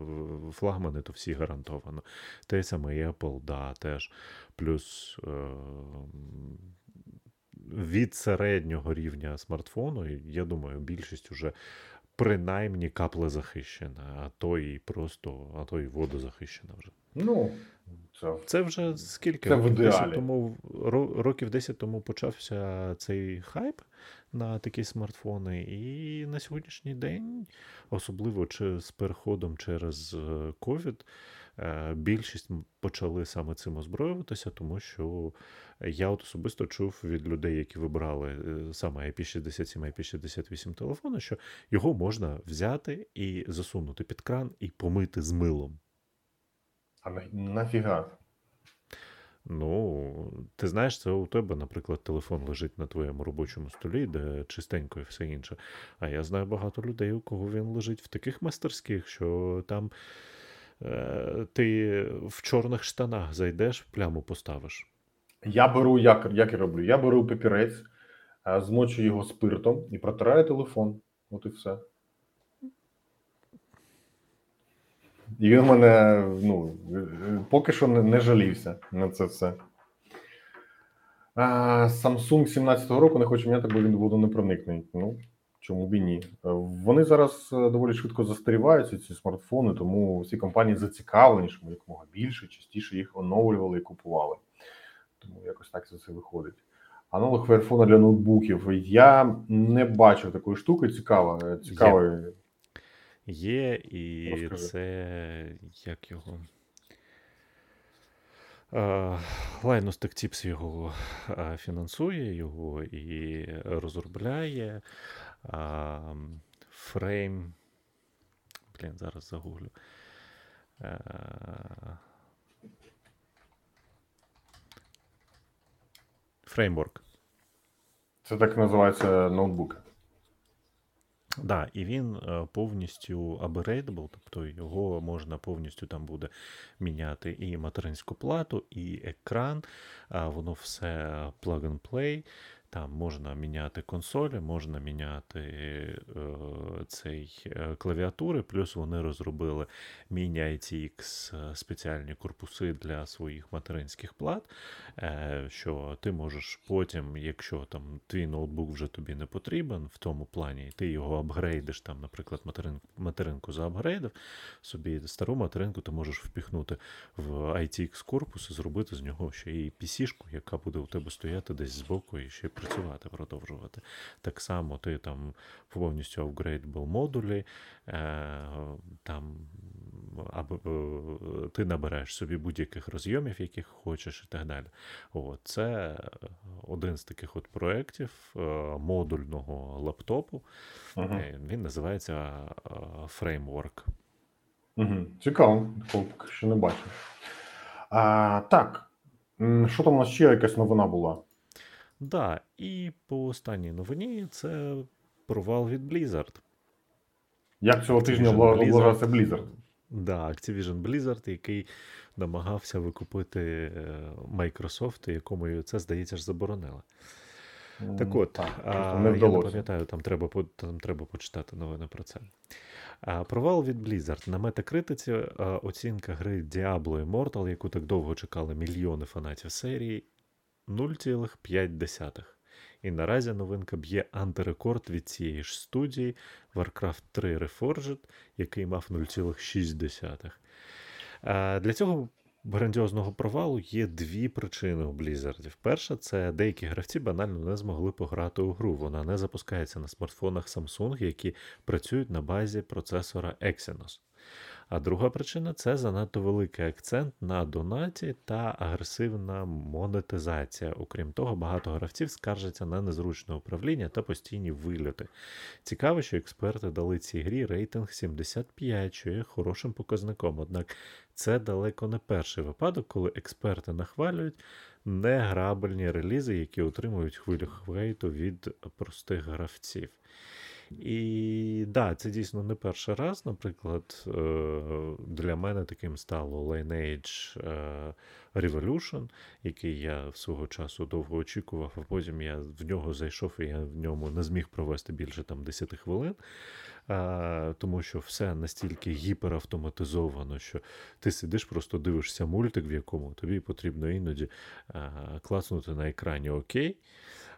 [SPEAKER 2] флагмани, то всі гарантовано. Те саме Apple, да, теж. Плюс е, від середнього рівня смартфону, я думаю, більшість вже принаймні каплезахищена, а то і просто, а то і водозахищена вже.
[SPEAKER 1] Ну,
[SPEAKER 2] це це вже скільки?
[SPEAKER 1] Це в ідеалі.
[SPEAKER 2] тому, Років 10 тому почався цей хайп на такі смартфони, і на сьогоднішній день, особливо чи з переходом через COVID, Е, більшість почали саме цим озброюватися, тому що я от особисто чув від людей, які вибрали е, саме IP67, IP68 телефони, що його можна взяти і засунути під кран і помити з милом.
[SPEAKER 1] А нафіга?
[SPEAKER 2] Ну, ти знаєш, це у тебе, наприклад, телефон лежить на твоєму робочому столі, де чистенько і все інше. А я знаю багато людей, у кого він лежить в таких майстерських, що там Е, ти в чорних штанах зайдеш, пляму поставиш.
[SPEAKER 1] Я беру, як як я роблю? Я беру папірець, е, змочу його спиртом і протираю телефон. От і все. І він мене ну, поки що не, не жалівся на це все. А, Samsung 17-го року не хочу міняти, бо він водонепроникний. Ну, Чому б і ні? Е, вони зараз е, доволі швидко застаріваються, ці смартфони, тому всі компанії зацікавлені, щоб ми якомога більше, частіше їх оновлювали і купували. Тому якось так це виходить. Аналог Fairphone для ноутбуків. Я не бачив такої штуки. Цікаво. Цікавої.
[SPEAKER 2] Є, Є і Розкажи. це як його. Linus Tech Tips його фінансує, його і розробляє. Фрейм. Блін, зараз загуглю. фреймворк.
[SPEAKER 1] Це так називається ноутбуки.
[SPEAKER 2] Так, да, і він е, повністю upgradable, тобто його можна повністю там буде міняти і материнську плату, і екран. Воно все plug and play. Там можна міняти консолі, можна міняти е, цей е, клавіатури, плюс вони розробили міні ITX е, спеціальні корпуси для своїх материнських плат. Е, що ти можеш потім, якщо там твій ноутбук вже тобі не потрібен, в тому плані ти його апгрейдиш, там, наприклад, материнку, материнку заапгрейдив, собі стару материнку ти можеш впіхнути в ITX корпус і зробити з нього ще і PC-шку, яка буде у тебе стояти десь збоку і ще працювати, продовжувати. Так само ти там повністю апгрейдбл модулі, е, там або е, ти набереш собі будь-яких розйомів, яких хочеш, і так далі. От, Це один з таких от проєктів е, модульного лаптопу.
[SPEAKER 1] Угу.
[SPEAKER 2] Він називається Framework.
[SPEAKER 1] Угу. Цікаво, поки що не бачив. А, Так, що там у нас ще якась новина була?
[SPEAKER 2] Да, і по останній новині це провал від Blizzard.
[SPEAKER 1] Як цього тижня облагався Blizzard?
[SPEAKER 2] Да, Activision Blizzard, який намагався викупити е, Microsoft, якому це, здається, ж заборонили. Так от,
[SPEAKER 1] так,
[SPEAKER 2] а,
[SPEAKER 1] не
[SPEAKER 2] я не пам'ятаю, там треба там треба почитати новини про це. А, Провал від Blizzard. На метакритиці оцінка гри Diablo Immortal, яку так довго чекали мільйони фанатів серії, 0,5. І наразі новинка б'є антирекорд від цієї ж студії Warcraft 3 Reforged, який мав 0,6. Для цього грандіозного провалу є дві причини у Blizzard. Перша, це деякі гравці банально не змогли пограти у гру. Вона не запускається на смартфонах Samsung, які працюють на базі процесора Exynos. А друга причина це занадто великий акцент на донаті та агресивна монетизація. Окрім того, багато гравців скаржаться на незручне управління та постійні вильоти. Цікаво, що експерти дали цій грі рейтинг 75, що є хорошим показником. Однак це далеко не перший випадок, коли експерти нахвалюють неграбельні релізи, які отримують хвилю хвейту від простих гравців. І да, це дійсно не перший раз. Наприклад, е, для мене таким стало Lineage е, Revolution, який я в свого часу довго очікував, а потім я в нього зайшов і я в ньому не зміг провести більше там 10 хвилин. Тому що все настільки гіперавтоматизовано, що ти сидиш, просто дивишся мультик, в якому тобі потрібно іноді класнути на екрані Окей.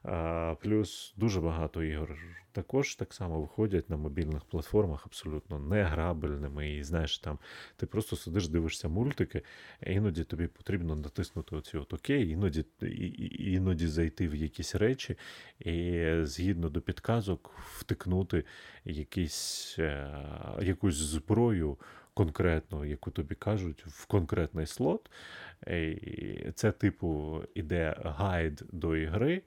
[SPEAKER 2] А, Плюс дуже багато ігор також так само виходять на мобільних платформах абсолютно неграбельними. І знаєш, там ти просто сидиш, дивишся мультики, іноді тобі потрібно натиснути оці от окей, іноді іноді зайти в якісь речі і згідно до підказок втикнути якісь, е, якусь зброю. Конкретно, яку тобі кажуть, в конкретний слот. Це, типу, іде гайд до ігри,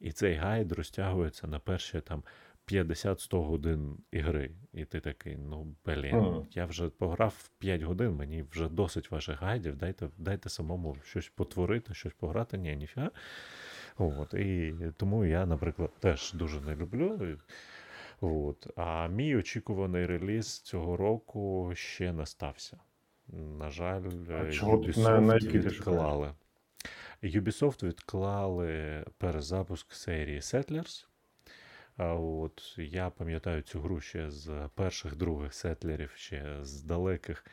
[SPEAKER 2] і цей гайд розтягується на перші там 50-100 годин ігри. І ти такий, ну блін, mm. я вже пограв 5 годин, мені вже досить ваших гайдів, дайте дайте самому щось потворити, щось пограти. Ні, ніфіга. От, І тому я, наприклад, теж дуже не люблю. От. А мій очікуваний реліз цього року ще не стався. На жаль, Ubisoft відклали. Ubisoft відклали перезапуск серії Settlers. От Я пам'ятаю цю гру ще з перших других сетлерів, ще з далеких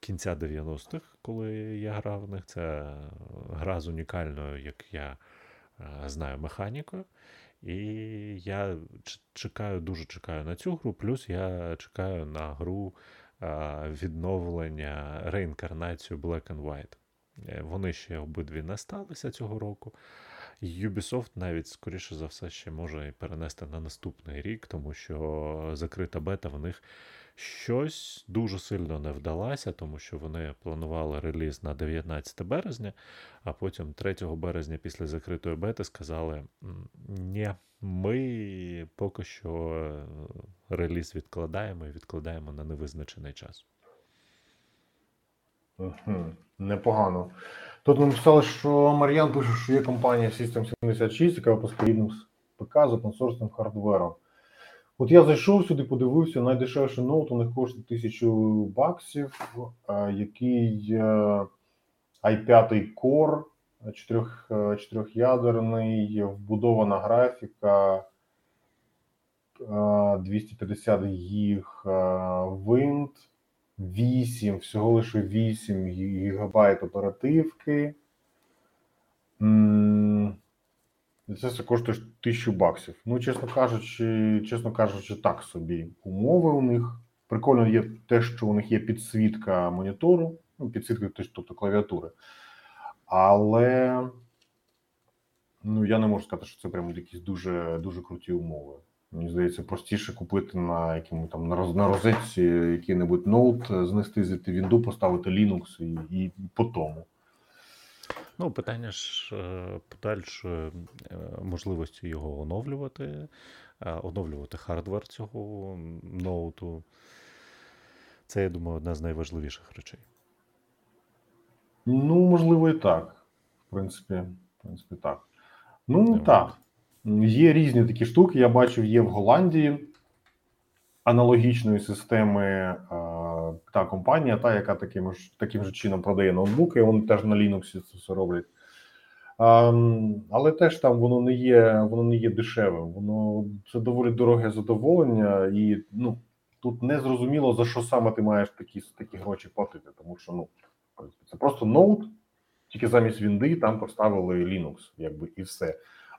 [SPEAKER 2] кінця 90-х, коли я грав в них. Це гра з унікальною, як я знаю, механікою. І я чекаю, дуже чекаю на цю гру, плюс я чекаю на гру відновлення реінкарнацію Black and White. Е, вони ще обидві не сталися цього року. Ubisoft навіть, скоріше за все, ще може перенести на наступний рік, тому що закрита бета в них щось дуже сильно не вдалася, тому що вони планували реліз на 19 березня, а потім 3 березня після закритої бети сказали: ні, ми поки що е, реліз відкладаємо і відкладаємо на невизначений час.
[SPEAKER 1] Непогано. Тут нам писали, що Мар'ян пише, що є компанія System 76, яка випускає Linux ПК з опенсорсним хардвером. От я зайшов сюди, подивився, найдешевший ноут у них коштує 1000 баксів, е, який е, i5 Core, 4, 4-ядерний, вбудована графіка, е, 250 гіг е, вінт, 8, всього лише 8 гігабайт оперативки. Це все коштує 1000 баксів. Ну, чесно кажучи, чесно кажучи, так собі умови у них. Прикольно є те, що у них є підсвітка монітору, ну, підсвітка, тобто клавіатури. Але ну, я не можу сказати, що це прямо якісь дуже, дуже круті умови. Мені здається, простіше купити на якому там на роз- на розетці який-небудь ноут, знести звідти Windows, поставити Linux і, і по тому.
[SPEAKER 2] Ну, питання ж е, подальшої е, можливості його оновлювати, е, оновлювати хардвер цього ноуту. Це, я думаю, одна з найважливіших речей.
[SPEAKER 1] Ну, можливо, і так. В принципі, в принципі, так. Ну,
[SPEAKER 2] Ну,
[SPEAKER 1] так. Є різні такі штуки. Я бачив, є в Голландії аналогічної системи е, та компанія, та, яка таким ж, таким же чином продає ноутбуки, вони теж на Linux це все роблять. Ем, але теж там воно не є, воно не є дешевим. Воно це доволі дороге задоволення, і ну тут не зрозуміло за що саме ти маєш такі, такі гроші платити, тому що ну це просто ноут, тільки замість Вінди там поставили Linux, якби і все.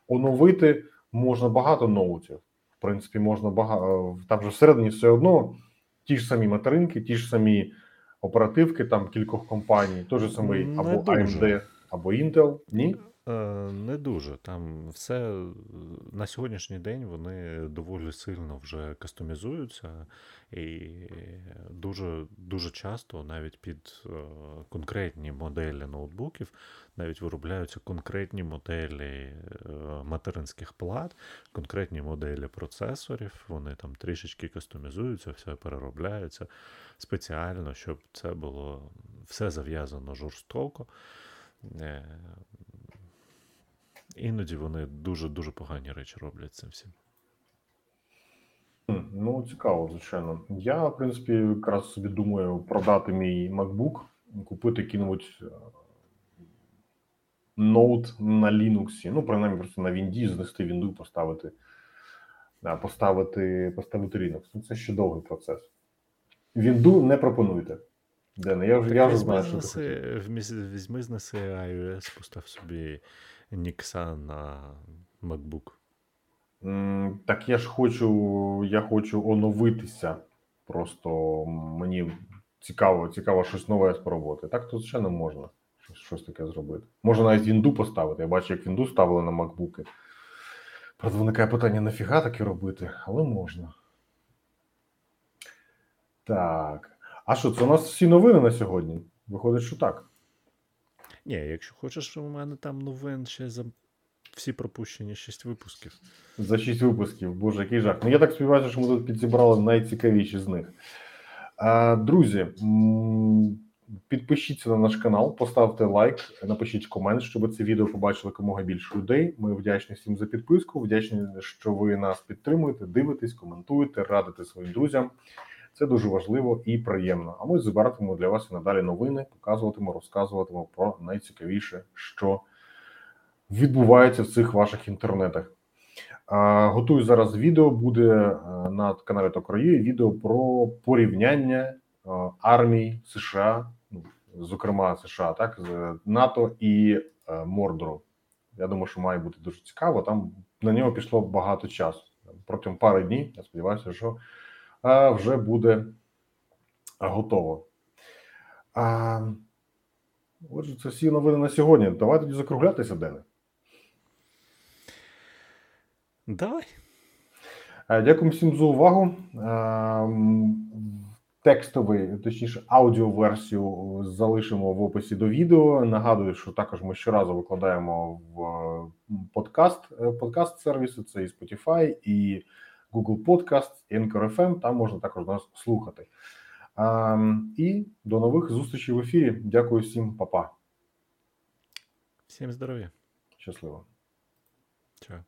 [SPEAKER 1] Оновити можна багато ноутів. В принципі, можна багато там же всередині все одно ті ж самі материнки, ті ж самі оперативки там кількох компаній, той же самий
[SPEAKER 2] Не
[SPEAKER 1] або
[SPEAKER 2] дуже.
[SPEAKER 1] AMD, або Intel. Ні?
[SPEAKER 2] Е, Не дуже. Там все е, на сьогоднішній день вони доволі сильно вже кастомізуються, і дуже, дуже часто навіть під е, конкретні моделі ноутбуків навіть виробляються конкретні моделі е, материнських плат, конкретні моделі процесорів. Вони там трішечки кастомізуються, все переробляється спеціально, щоб це було все зав'язано жорстоко. Е, Іноді вони дуже-дуже погані речі роблять цим всім.
[SPEAKER 1] Ну, цікаво, звичайно. Я, в принципі, якраз собі думаю продати мій MacBook, купити який-небудь е, ноут на Linux, ну, принаймні, просто на Вінді, знести Вінду, поставити, поставити, поставити Linux. Ну, це ще довгий процес. Вінду не пропонуйте. Дене, я вже, я вже знаю, що ти
[SPEAKER 2] візьми, знеси iOS, постав собі Нікса на MacBook.
[SPEAKER 1] Так я ж хочу, я хочу оновитися. Просто мені цікаво, цікаво щось нове спробувати. Так то звичайно можна щось, щось таке зробити. Можна навіть Вінду поставити. Я бачу, як Вінду ставили на макбуки. Правда, виникає питання, нафіга таке робити, але можна. Так. А що, це у нас всі новини на сьогодні? Виходить, що так.
[SPEAKER 2] Ні, якщо хочеш, у мене там новин ще за всі пропущені 6 випусків.
[SPEAKER 1] За 6 випусків. Боже, який жах. Ну я так сподіваюся, що ми тут підзібрали найцікавіші з них. А, друзі, підпишіться на наш канал, поставте лайк, напишіть комент, щоб це відео побачили якомога більше людей. Ми вдячні всім за підписку. Вдячні, що ви нас підтримуєте, дивитесь, коментуєте, радите своїм друзям. Це дуже важливо і приємно. А ми збиратимемо для вас і надалі новини, показуватимемо, розказуватимемо про найцікавіше, що відбувається в цих ваших інтернетах. Готую зараз відео. Буде е, на каналі Токрої відео про порівняння е, армій США, зокрема США, так НАТО і е, Мордору. Я думаю, що має бути дуже цікаво. Там на нього пішло багато часу. Протягом пари днів. Я сподіваюся, що е, вже буде готово. А, Отже, це всі новини на сьогодні. Давайте тоді закруглятися, Дене.
[SPEAKER 2] Давай.
[SPEAKER 1] Е, Дякую всім за увагу. Ем, Текстовий, точніше, аудіоверсію залишимо в описі до відео. Нагадую, що також ми щоразу викладаємо в е, подкаст, е, подкаст сервіси. Це і Spotify, і Google Podcast, і Anchor FM. Там можна також нас слухати. А, і до нових зустрічей в ефірі. Дякую всім, па-па.
[SPEAKER 2] Всім здоров'я.
[SPEAKER 1] Щасливо.
[SPEAKER 2] Чао.